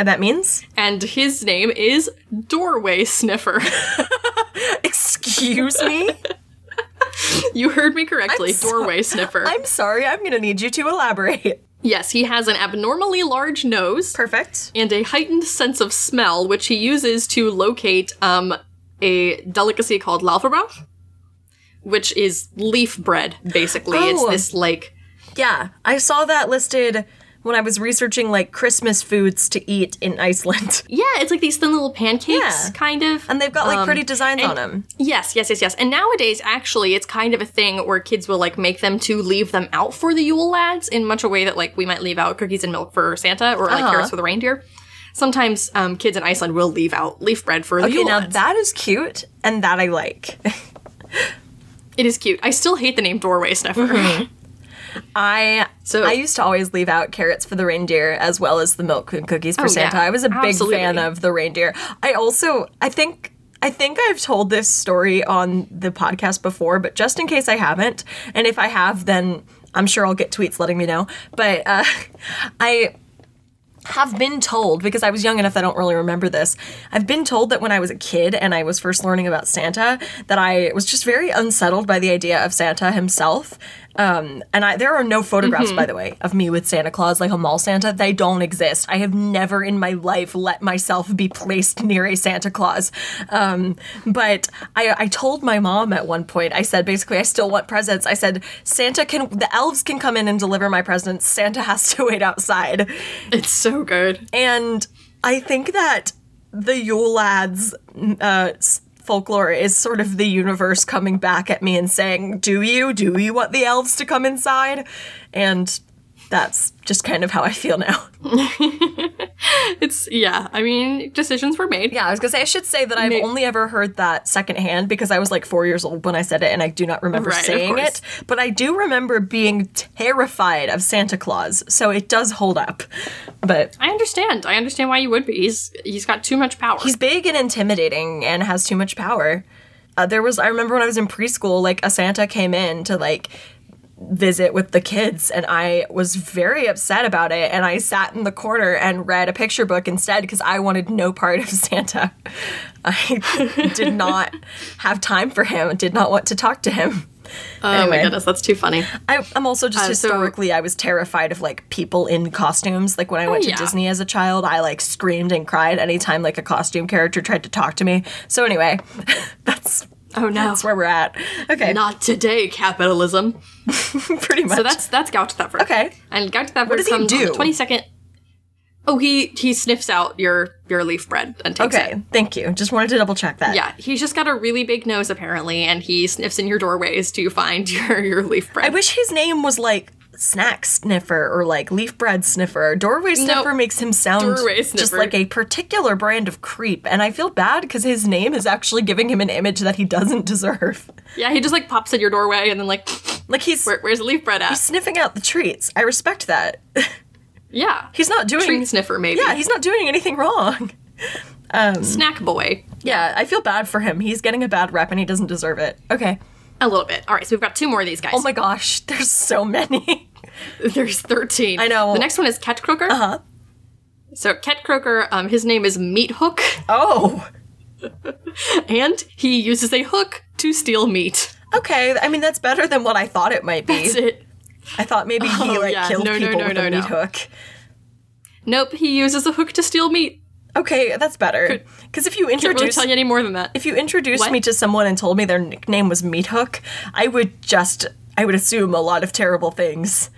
And that means? and his name is Doorway Sniffer. Excuse me? you heard me correctly, so- Doorway Sniffer. I'm sorry, I'm gonna need you to elaborate. yes, he has an abnormally large nose Perfect. and a heightened sense of smell, which he uses to locate um, a delicacy called laufabrauð, which is leaf bread, basically. It's Oh. this like Yeah, I saw that listed when I was researching like Christmas foods to eat in Iceland. yeah, it's like these thin little pancakes, Yeah. kind of. And they've got like Um, pretty designs and- on them. Yes, yes, yes, yes. And nowadays, actually, it's kind of a thing where kids will like make them to leave them out for the Yule lads in much a way that like we might leave out cookies and milk for Santa or like Uh-huh. carrots for the reindeer. Sometimes um, kids in Iceland will leave out leaf bread for the Okay, Yule now that is cute and that I like. it is cute. I still hate the name doorway sniffer. Mm-hmm. I So- I used to always leave out carrots for the reindeer as well as the milk and cookies for Oh, Santa. yeah, I was a big absolutely. fan of the reindeer. I also I think I think I've told this story on the podcast before, but just in case I haven't, and if I have, then I'm sure I'll get tweets letting me know. But uh, I have been told because I was young enough I don't really remember this. I've been told that when I was a kid and I was first learning about Santa, that I was just very unsettled by the idea of Santa himself. Um, and I, there are no photographs, by the way, of me with Santa Claus, like a mall Santa. They don't exist. I have never in my life let myself be placed near a Santa Claus. Um, but I, I told my mom at one point, I said, basically, I still want presents. I said, Santa can, the elves can come in and deliver my presents. Santa has to wait outside. it's so good. And I think that the Yule Lads uh, folklore is sort of the universe coming back at me and saying, Do you? Do you want the elves to come inside? And that's just kind of how I feel now. It's yeah. I mean, decisions were made. Yeah, I was gonna say, I should say that I've only ever heard that secondhand because I was like four years old when I said it and I do not remember Right, saying it. But I do remember being terrified of Santa Claus, so it does hold up. But I understand. I understand why you would be. He's he's got too much power. He's big and intimidating and has too much power. Uh, there was, I remember when I was in preschool, like a Santa came in to like visit with the kids, and I was very upset about it. And I sat in the corner and read a picture book instead because I wanted no part of Santa. I did not have time for him, did not want to talk to him. oh my goodness, that's too funny. I, I'm also just Uh, so- historically, I was terrified of like people in costumes. Like when I went yeah. to Disney as a child, I like screamed and cried anytime like a costume character tried to talk to me. So anyway, that's Oh no. That's where we're at. Okay, Not today, capitalism. pretty much. So that's that's Gáttaþefur. Okay. And Gáttaþefur does he comes on do? the twenty second. Oh, he he sniffs out your your leaf bread and takes it. okay. Thank you. Just wanted to double check that. Yeah, he's just got a really big nose apparently, and he sniffs in your doorways to find your your leaf bread. I wish his name was like snack sniffer or like leaf bread sniffer. Doorway sniffer makes him sound just like a particular brand of creep, and I feel bad because his name is actually giving him an image that he doesn't deserve. yeah, he just like pops in your doorway and then like, Like he's Where, where's the leaf bread at? sniffing out the treats. I respect that. Yeah, He's not doing treat sniffer maybe. Yeah, he's not doing anything wrong. Um, snack boy. Yeah, I feel bad for him. He's getting a bad rep and he doesn't deserve it. Okay. A little bit. All right, so we've got two more of these guys. Oh my gosh, there's so many. There's 13. I know. The next one is Ketkrókur. Uh huh. So Ketkrókur, um, his name is Meat Hook, Oh. and he uses a hook to steal meat. Okay, I mean that's better than what I thought it might be. That's it. I thought maybe he Oh, like yeah. killed No, people no, with no, a no. meat hook. Nope, he uses a hook to steal meat. Okay, that's better. Because if you Can't really introduced tell you any more than that. if you introduced What? me to someone and told me their nickname was Meat Hook, I would just I would assume a lot of terrible things.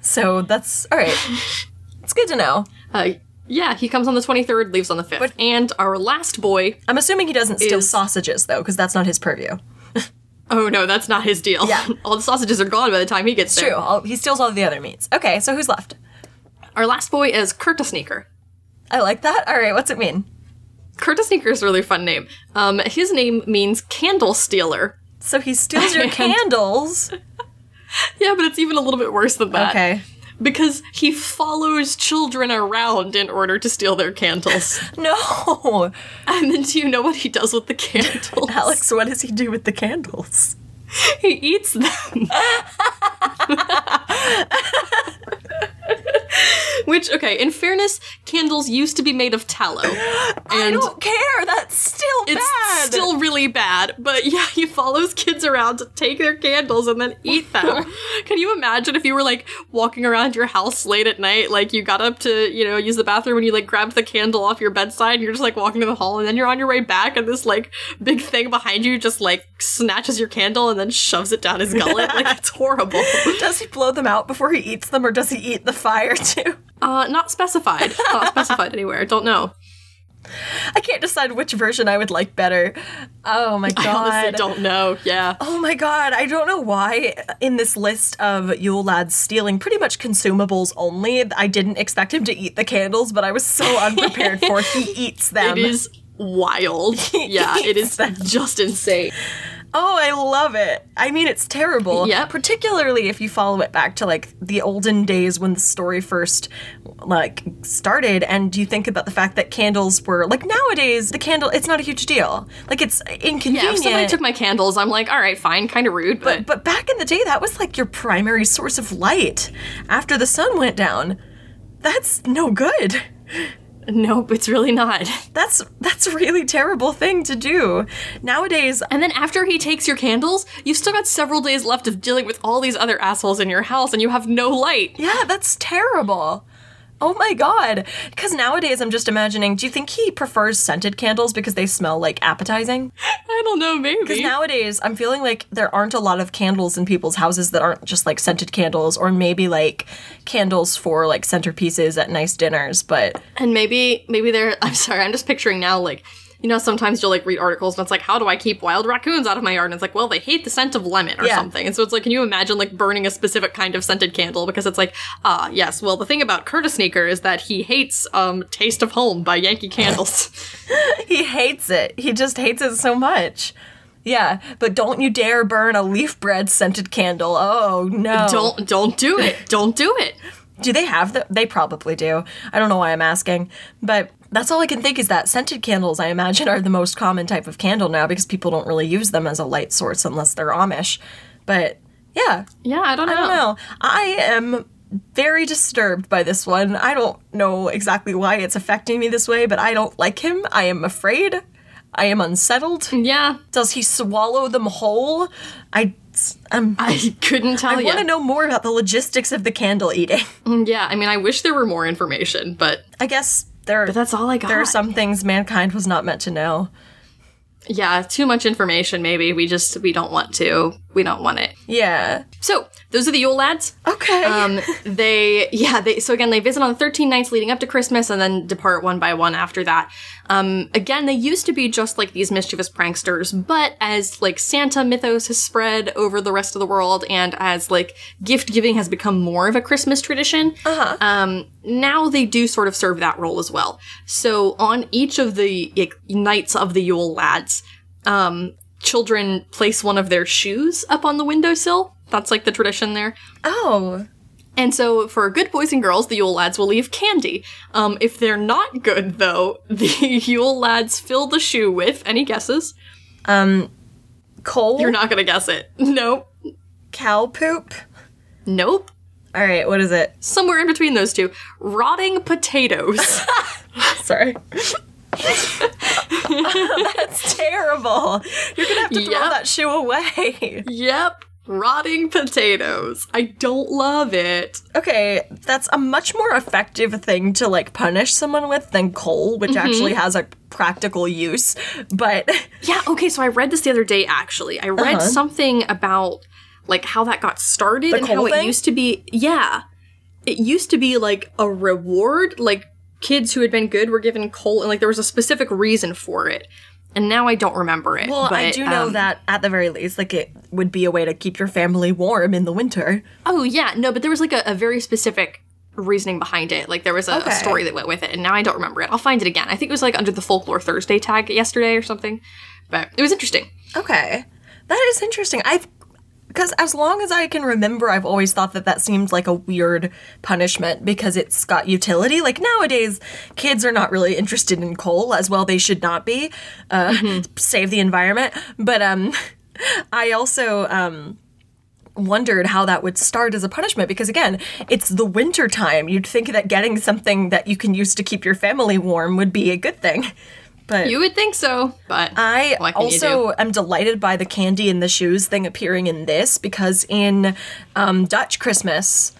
So that's all right. it's good to know. Uh, yeah, he comes on the 23rd, leaves on the 5th. But, and our last boy, I'm assuming he doesn't steal Is- sausages though, because that's not his purview. oh no, that's not his deal. Yeah. all the sausages are gone by the time he gets there. True. All, he steals all the other meats. Okay, so who's left? Our last boy is Kertasníkir. I like that. All right, what's it mean? Kertasníkir is a really fun name. Um, his name means candle stealer. So he steals your candles. Yeah, but it's even a little bit worse than that. Okay. Because he follows children around in order to steal their candles. No, and then do you know what he does with the candles? Alex. What does he do with the candles? He eats them. Which, okay, in fairness, candles used to be made of tallow. And I don't care. That's still it's bad. still really bad. But yeah, he follows kids around to take their candles and then eat them. Can you imagine if you were like walking around your house late at night, like you got up to, you know, use the bathroom and you like grabbed the candle off your bedside and you're just like walking to the hall and then you're on your way back and this like big thing behind you just like snatches your candle and then shoves it down his gullet? like it's horrible. Does he blow them out before he eats them, or does he eat the fire too? Uh, not specified. Not specified anywhere. Don't know. I can't decide which version I would like better. Oh my god. I honestly don't know. Yeah. Oh my god, I don't know why in this list of Yule lads stealing pretty much consumables only, I didn't expect him to eat the candles, but I was so unprepared for he eats them. It is wild. Yeah, it is them. just insane. Oh, I love it. I mean, it's terrible. Yeah. Particularly if you follow it back to like the olden days when the story first like started and you think about the fact that candles were like nowadays the candle it's not a huge deal. Like it's Yeah, inconvenient. if somebody took my candles, I'm like, all right, fine, kind of rude, but, but back in the day that was like your primary source of light after the sun went down. That's no good. nope, it's really not. That's that's a really terrible thing to do. Nowadays And then after he takes your candles, you've still got several days left of dealing with all these other assholes in your house, and you have no light. Yeah, that's terrible. Oh my god. Because nowadays I'm just imagining, do you think he prefers scented candles because they smell like appetizing? I don't know, maybe. Because nowadays I'm feeling like there aren't a lot of candles in people's houses that aren't just like scented candles or maybe like candles for like centerpieces at nice dinners, but and maybe, maybe they're. I'm sorry, I'm just picturing now, like. You know, sometimes you'll like read articles and it's like, how do I keep wild raccoons out of my yard? And it's like, well, they hate the scent of lemon or Yeah. something. And so it's like, can you imagine like burning a specific kind of scented candle? Because it's like, ah, yes, well, the thing about Kertasníkir is that he hates um Taste of Home by Yankee Candles. he hates it. He just hates it so much. Yeah, but don't you dare burn a leaf bread scented candle. Oh no. don't don't do it. Don't do it. Do they have the? They probably do. I don't know why I'm asking, but that's all I can think is that scented candles. I imagine are the most common type of candle now because people don't really use them as a light source unless they're Amish. But yeah, Yeah, I don't know. I don't know. I am very disturbed by this one. I don't know exactly why it's affecting me this way, but I don't like him. I am afraid. I am unsettled. Yeah, Does he swallow them whole? I. I'm, I couldn't tell I you. I want to know more about the logistics of the candle eating. Yeah, I mean, I wish there were more information, but I guess there. but that's all I got. There are some things mankind was not meant to know. Yeah, too much information, maybe. We just, we don't want to. We don't want it. Yeah. So, those are the Yule lads. Okay. Um, they, yeah, they, so again, they visit on the 13 nights leading up to Christmas and then depart one by one after that. Um, again, they used to be just like these mischievous pranksters, but as like Santa mythos has spread over the rest of the world and as like gift giving has become more of a Christmas tradition, uh-huh. um, now they do sort of serve that role as well. So on each of the like, nights of the Yule lads, um, children place one of their shoes up on the windowsill. That's like the tradition there. oh. And so for good boys and girls, the Yule lads will leave candy. Um, if they're not good, though, the Yule lads fill the shoe with any guesses? Coal. You're not gonna guess it. Nope. cow poop. Nope. All right. What is it? Somewhere in between those two. Rotting potatoes. Sorry. That's terrible. You're gonna have to throw Yep. that shoe away. yep. Rotting potatoes. I don't love it. Okay, that's a much more effective thing to like punish someone with than coal, which actually has a practical use. But Yeah, okay, so I read this the other day actually. I read Uh-huh. something about like how that got started and how coal it used to be yeah. It used to be like a reward, like kids who had been good were given coal and like there was a specific reason for it. And now I don't remember it. well, I do know um, that at the very least, like it would be a way to keep your family warm in the winter. Oh yeah, no, but there was like a, a very specific reasoning behind it. Like there was a, Okay. a story that went with it, and now I don't remember it. I'll find it again. I think it was like under the Folklore Thursday tag yesterday or something. But it was interesting. Okay, that is interesting. I've because as long as I can remember, I've always thought that that seemed like a weird punishment because it's got utility. Like nowadays, kids are not really interested in coal as well. They should not be. Uh, Save the environment. But um, I also um wondered how that would start as a punishment because again it's the winter time you'd think that getting something that you can use to keep your family warm would be a good thing but You would think so, but I what can you also am delighted by the candy and the shoes thing appearing in this because in um, Dutch Christmas,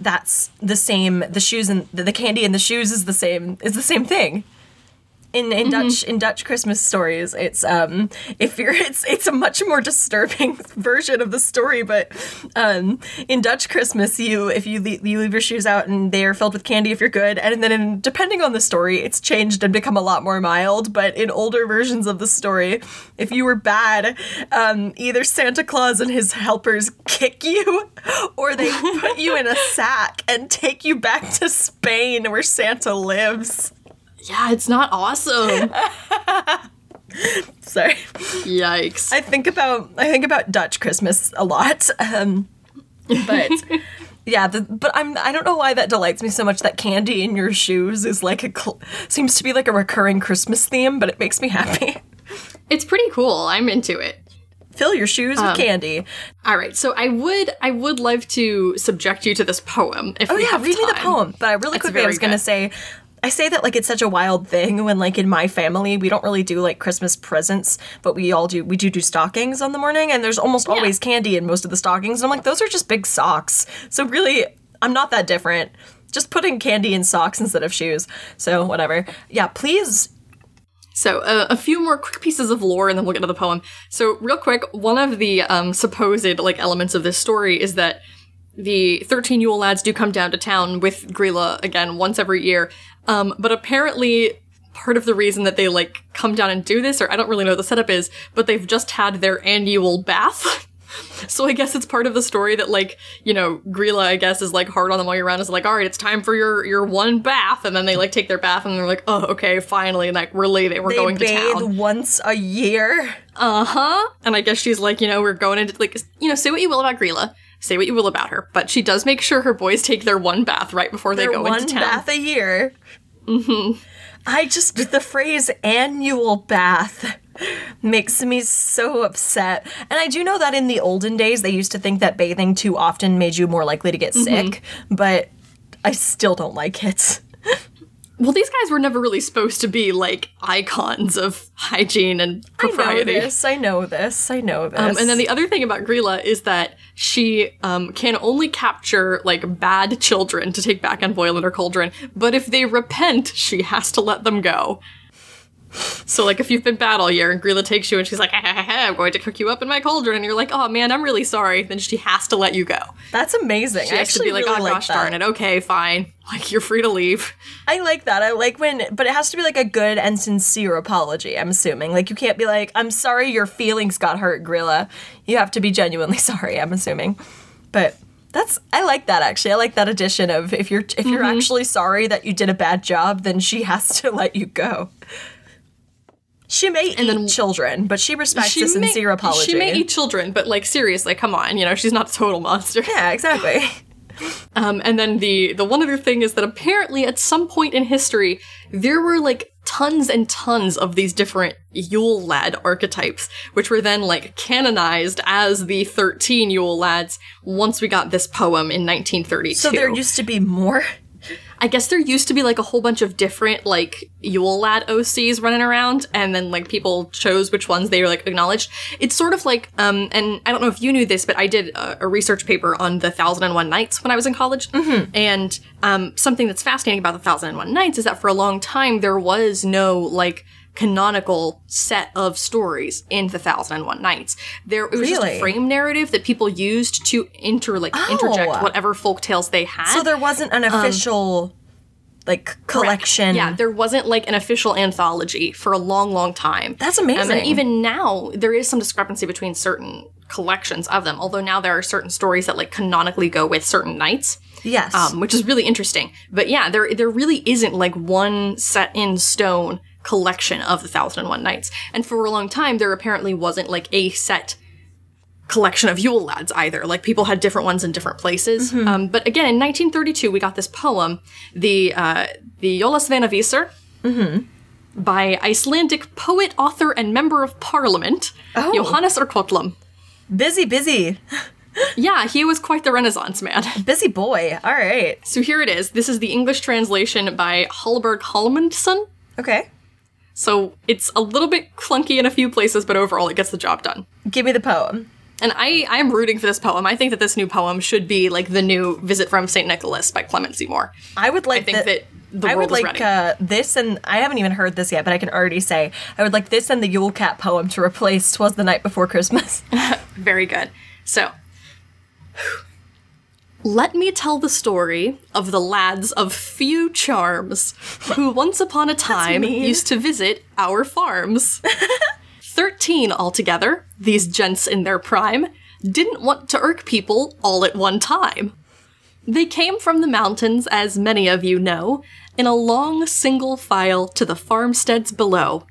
that's the same. The shoes and the, the candy and the shoes is the same. Is the same thing. In in Mm-hmm. Dutch in Dutch Christmas stories, it's um if you're it's it's a much more disturbing version of the story, but um in Dutch Christmas you if you leave, you leave your shoes out and they are filled with candy if you're good, and then in, depending on the story, it's changed and become a lot more mild. But in older versions of the story, if you were bad, um either Santa Claus and his helpers kick you, or they put you in a sack and take you back to Spain where Santa lives. Yeah, it's not awesome. Sorry. Yikes. I think about I think about Dutch Christmas a lot. Um, but yeah, the, but I'm I don't know why that delights me so much that candy in your shoes is like a cl- seems to be like a recurring Christmas theme, but it makes me happy. it's pretty cool. I'm into it. Fill your shoes Um, with candy. All right, so I would I would love to subject you to this poem if Oh yeah, read me the poem. But I really It's quickly I was gonna say I say that like it's such a wild thing when like in my family we don't really do like Christmas presents, but we all do we do do stockings on the morning and there's almost always candy in most of the stockings. And I'm like, those are just big socks. So really I'm not that different. Just putting candy in socks instead of shoes. So whatever. Yeah, please So, uh, a few more quick pieces of lore, and then we'll get to the poem. So, real quick, one of the um, supposed like elements of this story is that the thirteen Yule lads do come down to town with Grýla again once every year. Um, but apparently, part of the reason that they like come down and do this, or I don't really know what the setup is, but they've just had their annual bath. So I guess it's part of the story that like, you know, Grýla I guess is like hard on them all year round is like, all right, it's time for your your one bath, and then they like take their bath and they're like, oh, okay, finally, like we're leaving, we're they going to bathe town. once a year. Uh huh. And I guess she's like, you know, we're going into like, you know, say what you will about Grýla, say what you will about her, but she does make sure her boys take their one bath right before they go one into town. bath a year. Mm-hmm. I just the phrase annual bath makes me so upset. And I do know that in the olden days they used to think that bathing too often made you more likely to get Mm-hmm. sick, but I still don't like it. Well, these guys were never really supposed to be like icons of hygiene and propriety. I know this. I know this. I know this. Um, and then the other thing about Grýla is that she um, can only capture like bad children to take back and boil in her cauldron, but if they repent, she has to let them go. So, like, if you've been bad all year and Grýla takes you and she's like, ha, ha, ha, ha, I'm going to cook you up in my cauldron, and you're like, oh man, I'm really sorry, then she has to let you go. That's amazing. She I has to actually be like, really oh like gosh that. darn it, okay, fine. Like, you're free to leave. I like that. I like when, but it has to be like a good and sincere apology. I'm assuming. Like you can't be like, "I'm sorry, your feelings got hurt, Grýla." You have to be genuinely sorry. I'm assuming. But that's I like that actually. I like that addition of if you're if you're Mm-hmm. actually sorry that you did a bad job, then she has to let you go. She may eat then- children, but she respects She a may- sincere apology. She may eat children, but like, seriously, come on, you know, she's not a total monster. yeah, exactly. Um, and then the the one other thing is that apparently at some point in history there were like tons and tons of these different Yule lad archetypes, which were then like canonized as the thirteen Yule lads once we got this poem in 1932. So there used to be more. I guess there used to be like a whole bunch of different like Yule lad OCs running around, and then like people chose which ones they were like acknowledged. It's sort of like, um, and I don't know if you knew this, but I did a, a research paper on the Thousand and One Nights when I was in college, and um, something that's fascinating about the Thousand and One Nights is that for a long time there was no like canonical set of stories in the Thousand and One Nights. There it was just a frame narrative that people used to inter like interject Oh. whatever folk tales they had. So there wasn't an official like collection. Yeah, there wasn't like an official anthology for a long, long time. That's Um, amazing. and even now, there is some discrepancy between certain collections of them. Although now there are certain stories that like canonically go with certain nights, yes. um, which is really interesting. But yeah, there there really isn't like one set in stone collection of the Thousand and One Nights. And for a long time, there apparently wasn't like a set collection of Yule lads either. Like people had different ones in different places. Um, but again, in 1932, we got this poem, the uh, the Jólasveinavísur, by Icelandic poet, author, and member of parliament, Oh. Jóhannes úr Kötlum. busy, busy, Yeah, he was quite the Renaissance man. busy boy. All right. So here it is. This is the English translation by Hallberg Hallmundsson. Okay. So it's a little bit clunky in a few places, but overall it gets the job done. Give me the poem. And I, I'm rooting for this poem. I think that this new poem should be like the new Visit from St. Nicholas by Clement C. Moore. I would like I think that the I world would like ready. uh, this, and I haven't even heard this yet, but I can already say I would like this and the Yule Cat poem to replace "Twas the Night Before Christmas." Very good. So, let me tell the story of the lads of few charms who once upon a time used to visit our farms. Thirteen altogether, these gents in their prime, didn't want to irk people all at one time. They came from the mountains, as many of you know, in a long single file to the farmsteads below.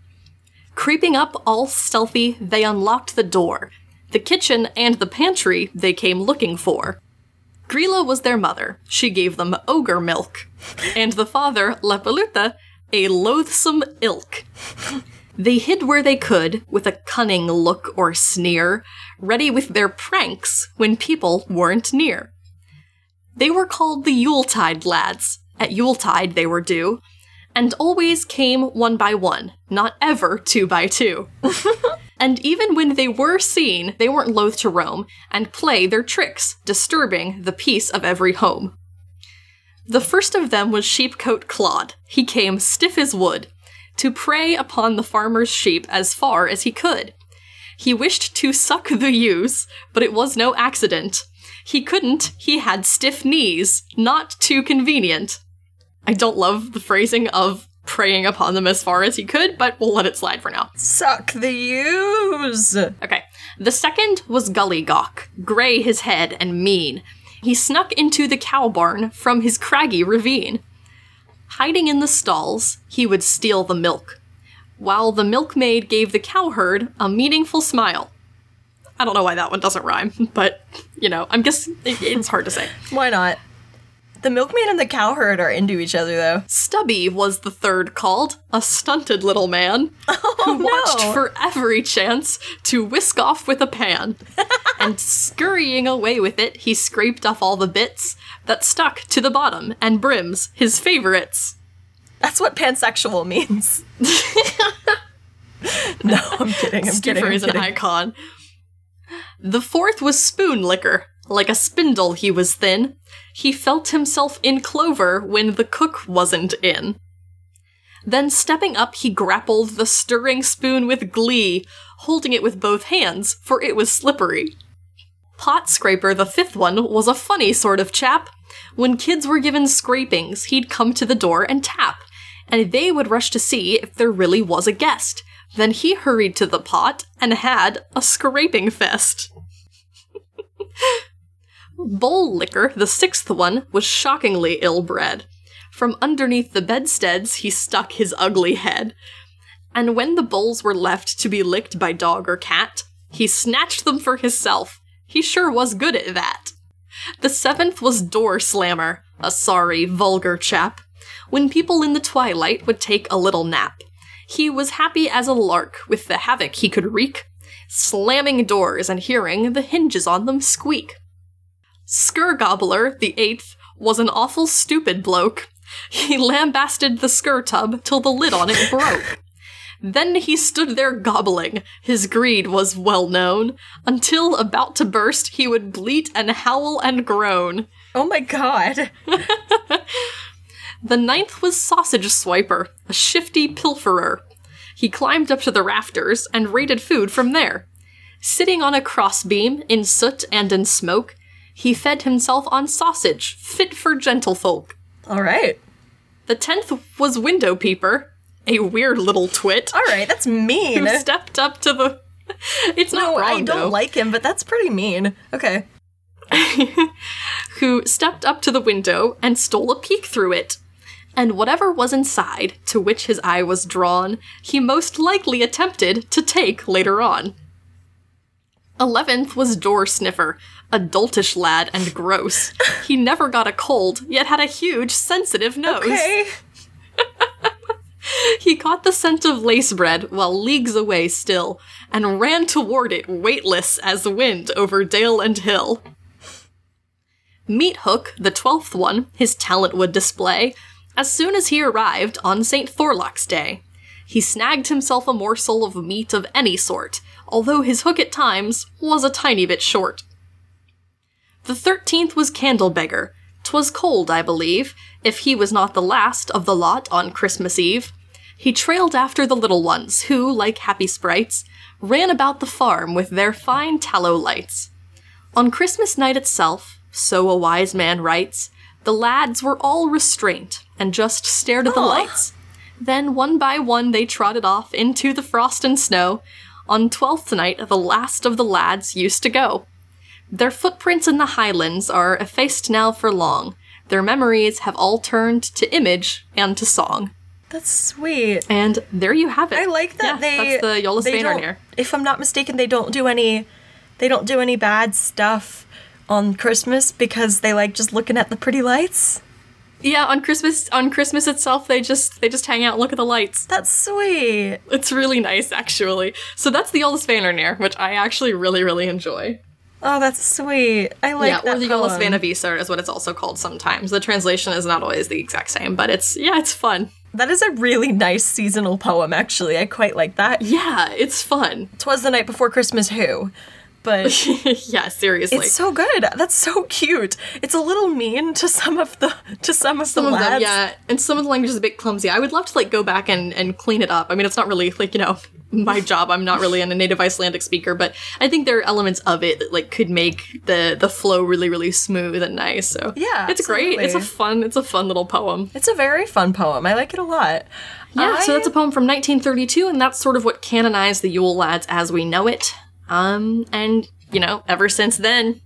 Creeping up all stealthy, they unlocked the door. The kitchen and the pantry they came looking for. Grýla was their mother. She gave them ogre milk. And the father, Leppalúði, a loathsome ilk. They hid where they could, with a cunning look or sneer, ready with their pranks when people weren't near. They were called the Yuletide lads. At Yuletide they were due, and always came one by one, not ever two by two. and even when they were seen, they weren't loath to roam and play their tricks, disturbing the peace of every home. The first of them was Sheep-Cote Clod. He came stiff as wood, to prey upon the farmer's sheep as far as he could. He wished to suck the ewes, but it was no accident. He couldn't, he had stiff knees, not too convenient. I don't love the phrasing of preying upon them as far as he could, but we'll let it slide for now. Suck the ewes. Okay. The second was Gullygawk, gray his head and mean. He snuck into the cow barn from his craggy ravine. Hiding in the stalls, he would steal the milk, while the milkmaid gave the cowherd a meaningful smile. I don't know why that one doesn't rhyme, but, you know, I'm guessing it's hard to say. Why not? The milkman and the cowherd are into each other, though. Stubby was the third called, a stunted little man who oh, watched for every chance to whisk off with a pan. and scurrying away with it, he scraped off all the bits that stuck to the bottom and brims, his favorites. That's what pansexual means. no, I'm kidding. I'm kidding. I'm is an icon. The fourth was Spoon Licker. Like a spindle, he was thin. He felt himself in clover when the cook wasn't in. Then, stepping up, he grappled the stirring spoon with glee, holding it with both hands, for it was slippery. Pot Scraper, the fifth one, was a funny sort of chap. When kids were given scrapings, he'd come to the door and tap, and they would rush to see if there really was a guest. Then he hurried to the pot and had a scraping fest. Bowl Licker, the sixth one, was shockingly ill bred. From underneath the bedsteads he stuck his ugly head. And when the bowls were left to be licked by dog or cat, he snatched them for himself. He sure was good at that. The seventh was Door Slammer, a sorry, vulgar chap. When people in the twilight would take a little nap, he was happy as a lark with the havoc he could wreak, slamming doors and hearing the hinges on them squeak. Skyr Gobbler, the eighth, was an awful stupid bloke. He lambasted the skyr tub till the lid on it broke. Then he stood there gobbling, his greed was well known, until about to burst he would bleat and howl and groan. Oh my god. The ninth was Sausage Swiper, a shifty pilferer. He climbed up to the rafters and raided food from there. Sitting on a crossbeam, in soot and in smoke, he fed himself on sausage, fit for gentlefolk. All right. The tenth was Window Peeper, a weird little twit All right, that's mean. who stepped up to the. It's not no, wrong I don't though. like him, but that's pretty mean. Okay. who stepped up to the window and stole a peek through it. And whatever was inside, to which his eye was drawn, he most likely attempted to take later on. Eleventh was Door Sniffer, a doltish lad and gross. He never got a cold, yet had a huge, sensitive nose. Okay. He caught the scent of lace bread while leagues away still, and ran toward it weightless as wind over dale and hill. Meat Hook, the twelfth one, his talent would display as soon as he arrived on St. Thorlak's Day. He snagged himself a morsel of meat of any sort, although his hook at times was a tiny bit short. The thirteenth was Candlebeggar. 'Twas cold, I believe, if he was not the last of the lot on Christmas Eve. He trailed after the little ones, who, like happy sprites, ran about the farm with their fine tallow lights. On Christmas night itself, so a wise man writes, the lads were all restraint and just stared at the Aw. lights. Then one by one they trotted off into the frost and snow. On Twelfth Night, the last of the lads used to go. Their footprints in the highlands are effaced now for long. Their memories have all turned to image and to song. That's sweet. And there you have it. I like that Yeah, they That's the Yola they Spanner don't- here. If I'm not mistaken, they don't do any they don't do any bad stuff on Christmas because they like just looking at the pretty lights. Yeah, on Christmas on Christmas itself they just they just hang out and look at the lights. That's sweet. It's really nice actually. So that's the Yola Spanner which I actually really, really enjoy. Oh, that's sweet. I like yeah, that or the Yola poem. Spanavisa is what it's also called sometimes. The translation is not always the exact same, but it's yeah, it's fun. That is a really nice seasonal poem, actually. I quite like that. Yeah, it's fun. Twas the night before Christmas who? But yeah, seriously. it's so good. That's so cute. It's a little mean to some of the to some of some the of them, lads. yeah, and some of the language is a bit clumsy. I would love to like go back and and clean it up. I mean, it's not really like you know my job. I'm not really a native Icelandic speaker, but I think there are elements of it that like could make the the flow really really smooth and nice. So Yeah, it's great. It's a fun. It's a fun little poem. It's a very fun poem. I like it a lot. Yeah, so that's a poem from 1932, and that's sort of what canonized the Yule Lads as we know it. Um, and you know, ever since then,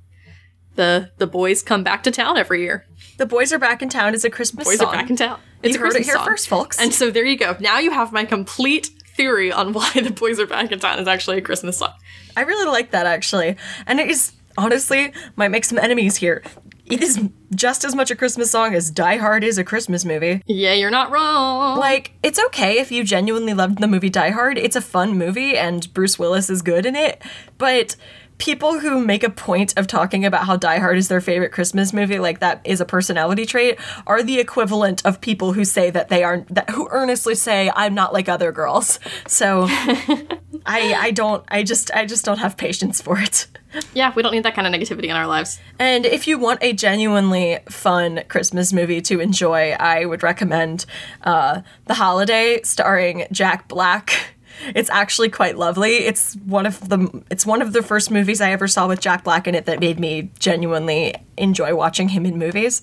the the boys come back to town every year. The boys are back in town is a Christmas Boys song. are back in town. It's You a heard it here song. first, folks. And so there you go. Now you have my complete theory on why the boys are back in town is actually a Christmas song. I really like that actually. And it is honestly might make some enemies here. It is just as much a Christmas song as Die Hard is a Christmas movie. Yeah, you're not wrong. Like, it's okay if you genuinely loved the movie Die Hard. It's a fun movie and Bruce Willis is good in it. But people who make a point of talking about how Die Hard is their favorite Christmas movie, like that is a personality trait, are the equivalent of people who say that they are that who earnestly say I'm not like other girls. So I I don't I just I just don't have patience for it. Yeah, we don't need that kind of negativity in our lives. And if you want a genuinely fun Christmas movie to enjoy, I would recommend uh, The Holiday, starring Jack Black. It's actually quite lovely. It's one of the it's one of the first movies I ever saw with Jack Black in it that made me genuinely enjoy watching him in movies.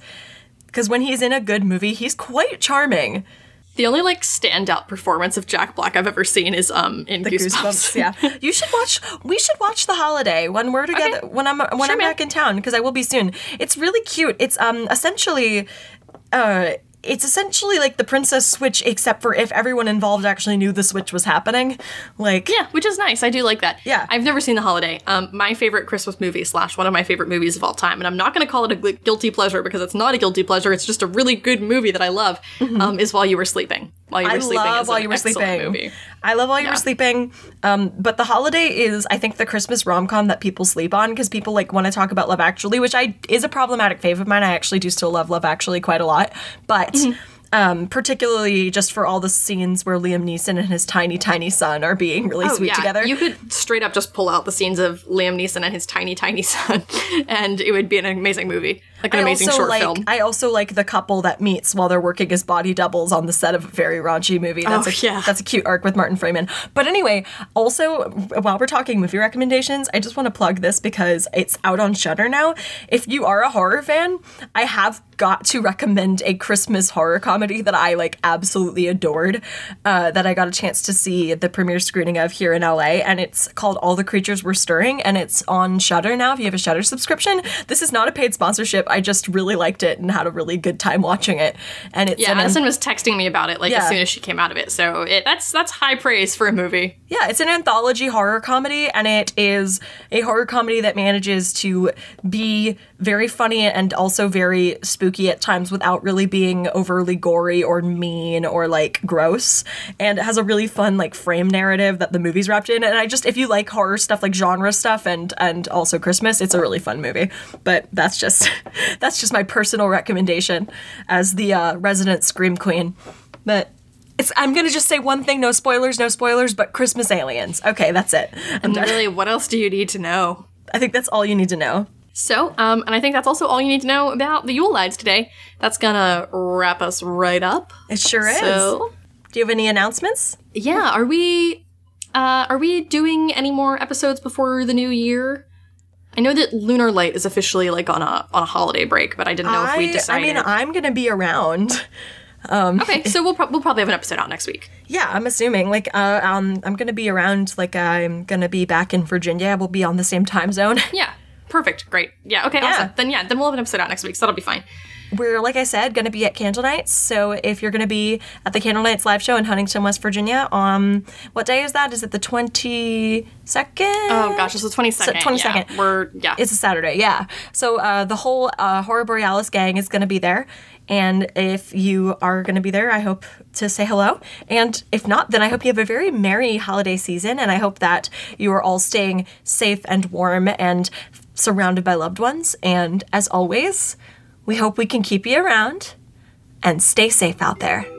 Because when he's in a good movie, he's quite charming. The only like standout performance of Jack Black I've ever seen is um in the Goosebumps. Goosebumps. Yeah, you should watch. We should watch The Holiday when we're together. Okay. When I'm when Sure, I'm man. back in town because I will be soon. It's really cute. It's um essentially, uh, it's essentially like the Princess Switch, except for if everyone involved actually knew the switch was happening. Like Yeah, which is nice. I do like that. Yeah. I've never seen The Holiday. Um, my favorite Christmas movie slash one of my favorite movies of all time, and I'm not going to call it a guilty pleasure because it's not a guilty pleasure. It's just a really good movie that I love. Um, is While You Were Sleeping. While You Were. I Sleeping love While You Were Sleeping. Movie. I love While You Yeah. Were Sleeping. Um, but The Holiday is, I think, the Christmas rom com that people sleep on because people like want to talk about Love Actually, which I is a problematic fave of mine. I actually do still love Love Actually quite a lot, but. Mm-hmm. Um, particularly just for all the scenes where Liam Neeson and his tiny, tiny son are being really Oh, sweet yeah. together. You could straight up just pull out the scenes of Liam Neeson and his tiny, tiny son, and it would be an amazing movie, like an I amazing also short like film. I also like the couple that meets while they're working as body doubles on the set of a very raunchy movie. That's Oh, a yeah. that's a cute arc with Martin Freeman. But anyway, also while we're talking movie recommendations, I just want to plug this because it's out on Shudder now. If you are a horror fan, I have got to recommend a Christmas horror comedy that I like absolutely adored. Uh, that I got a chance to see the premiere screening of here in LA, and it's called All the Creatures Were Stirring, and it's on Shudder now. If you have a Shudder subscription, this is not a paid sponsorship. I just really liked it and had a really good time watching it. And it's yeah, um, an- Addison was texting me about it like Yeah. as soon as she came out of it, so it, that's that's high praise for a movie. Yeah, it's an anthology horror comedy, and it is a horror comedy that manages to be very funny and also very spooky at times without really being overly gory or mean or like gross. And it has a really fun like frame narrative that the movie's wrapped in. And I just if you like horror stuff, like genre stuff and and also Christmas, it's a really fun movie. But that's just that's just my personal recommendation as the uh, resident scream queen. But it's, I'm gonna just say one thing, no spoilers, no spoilers, but Christmas aliens. Okay, that's it. And really, what else do you need to know? I think that's all you need to know. So, um, and I think that's also all you need to know about the Yule Lads today. That's gonna wrap us right up. It sure is. So, Do you have any announcements? yeah, are we, uh, are we doing any more episodes before the new year? I know that Lunar Light is officially like on a on a holiday break, but I didn't know if we decided. I mean, I'm gonna be around. okay, so we'll pro- we'll probably have an episode out next week. Yeah, I'm assuming. Like, uh, um, I'm gonna be around. Like, I'm gonna be back in Virginia. We'll be on the same time zone. Yeah, perfect, great. Yeah, okay, Yeah. awesome. Then yeah, then we'll have an episode out next week, so that'll be fine. We're, like I said, gonna be at Candlenights. So if you're gonna be at the Candlenights live show in Huntington, West Virginia, um, what day is that? Is it the 22nd? Oh gosh, it's the twenty second. 22nd. We're yeah. It's a Saturday, yeah. So uh, the whole uh, Horror Borealis gang is going to be there. And if you are going to be there, I hope to say hello. And if not, then I hope you have a very merry holiday season. And I hope that you are all staying safe and warm and surrounded by loved ones. And as always, we hope we can keep you around and stay safe out there.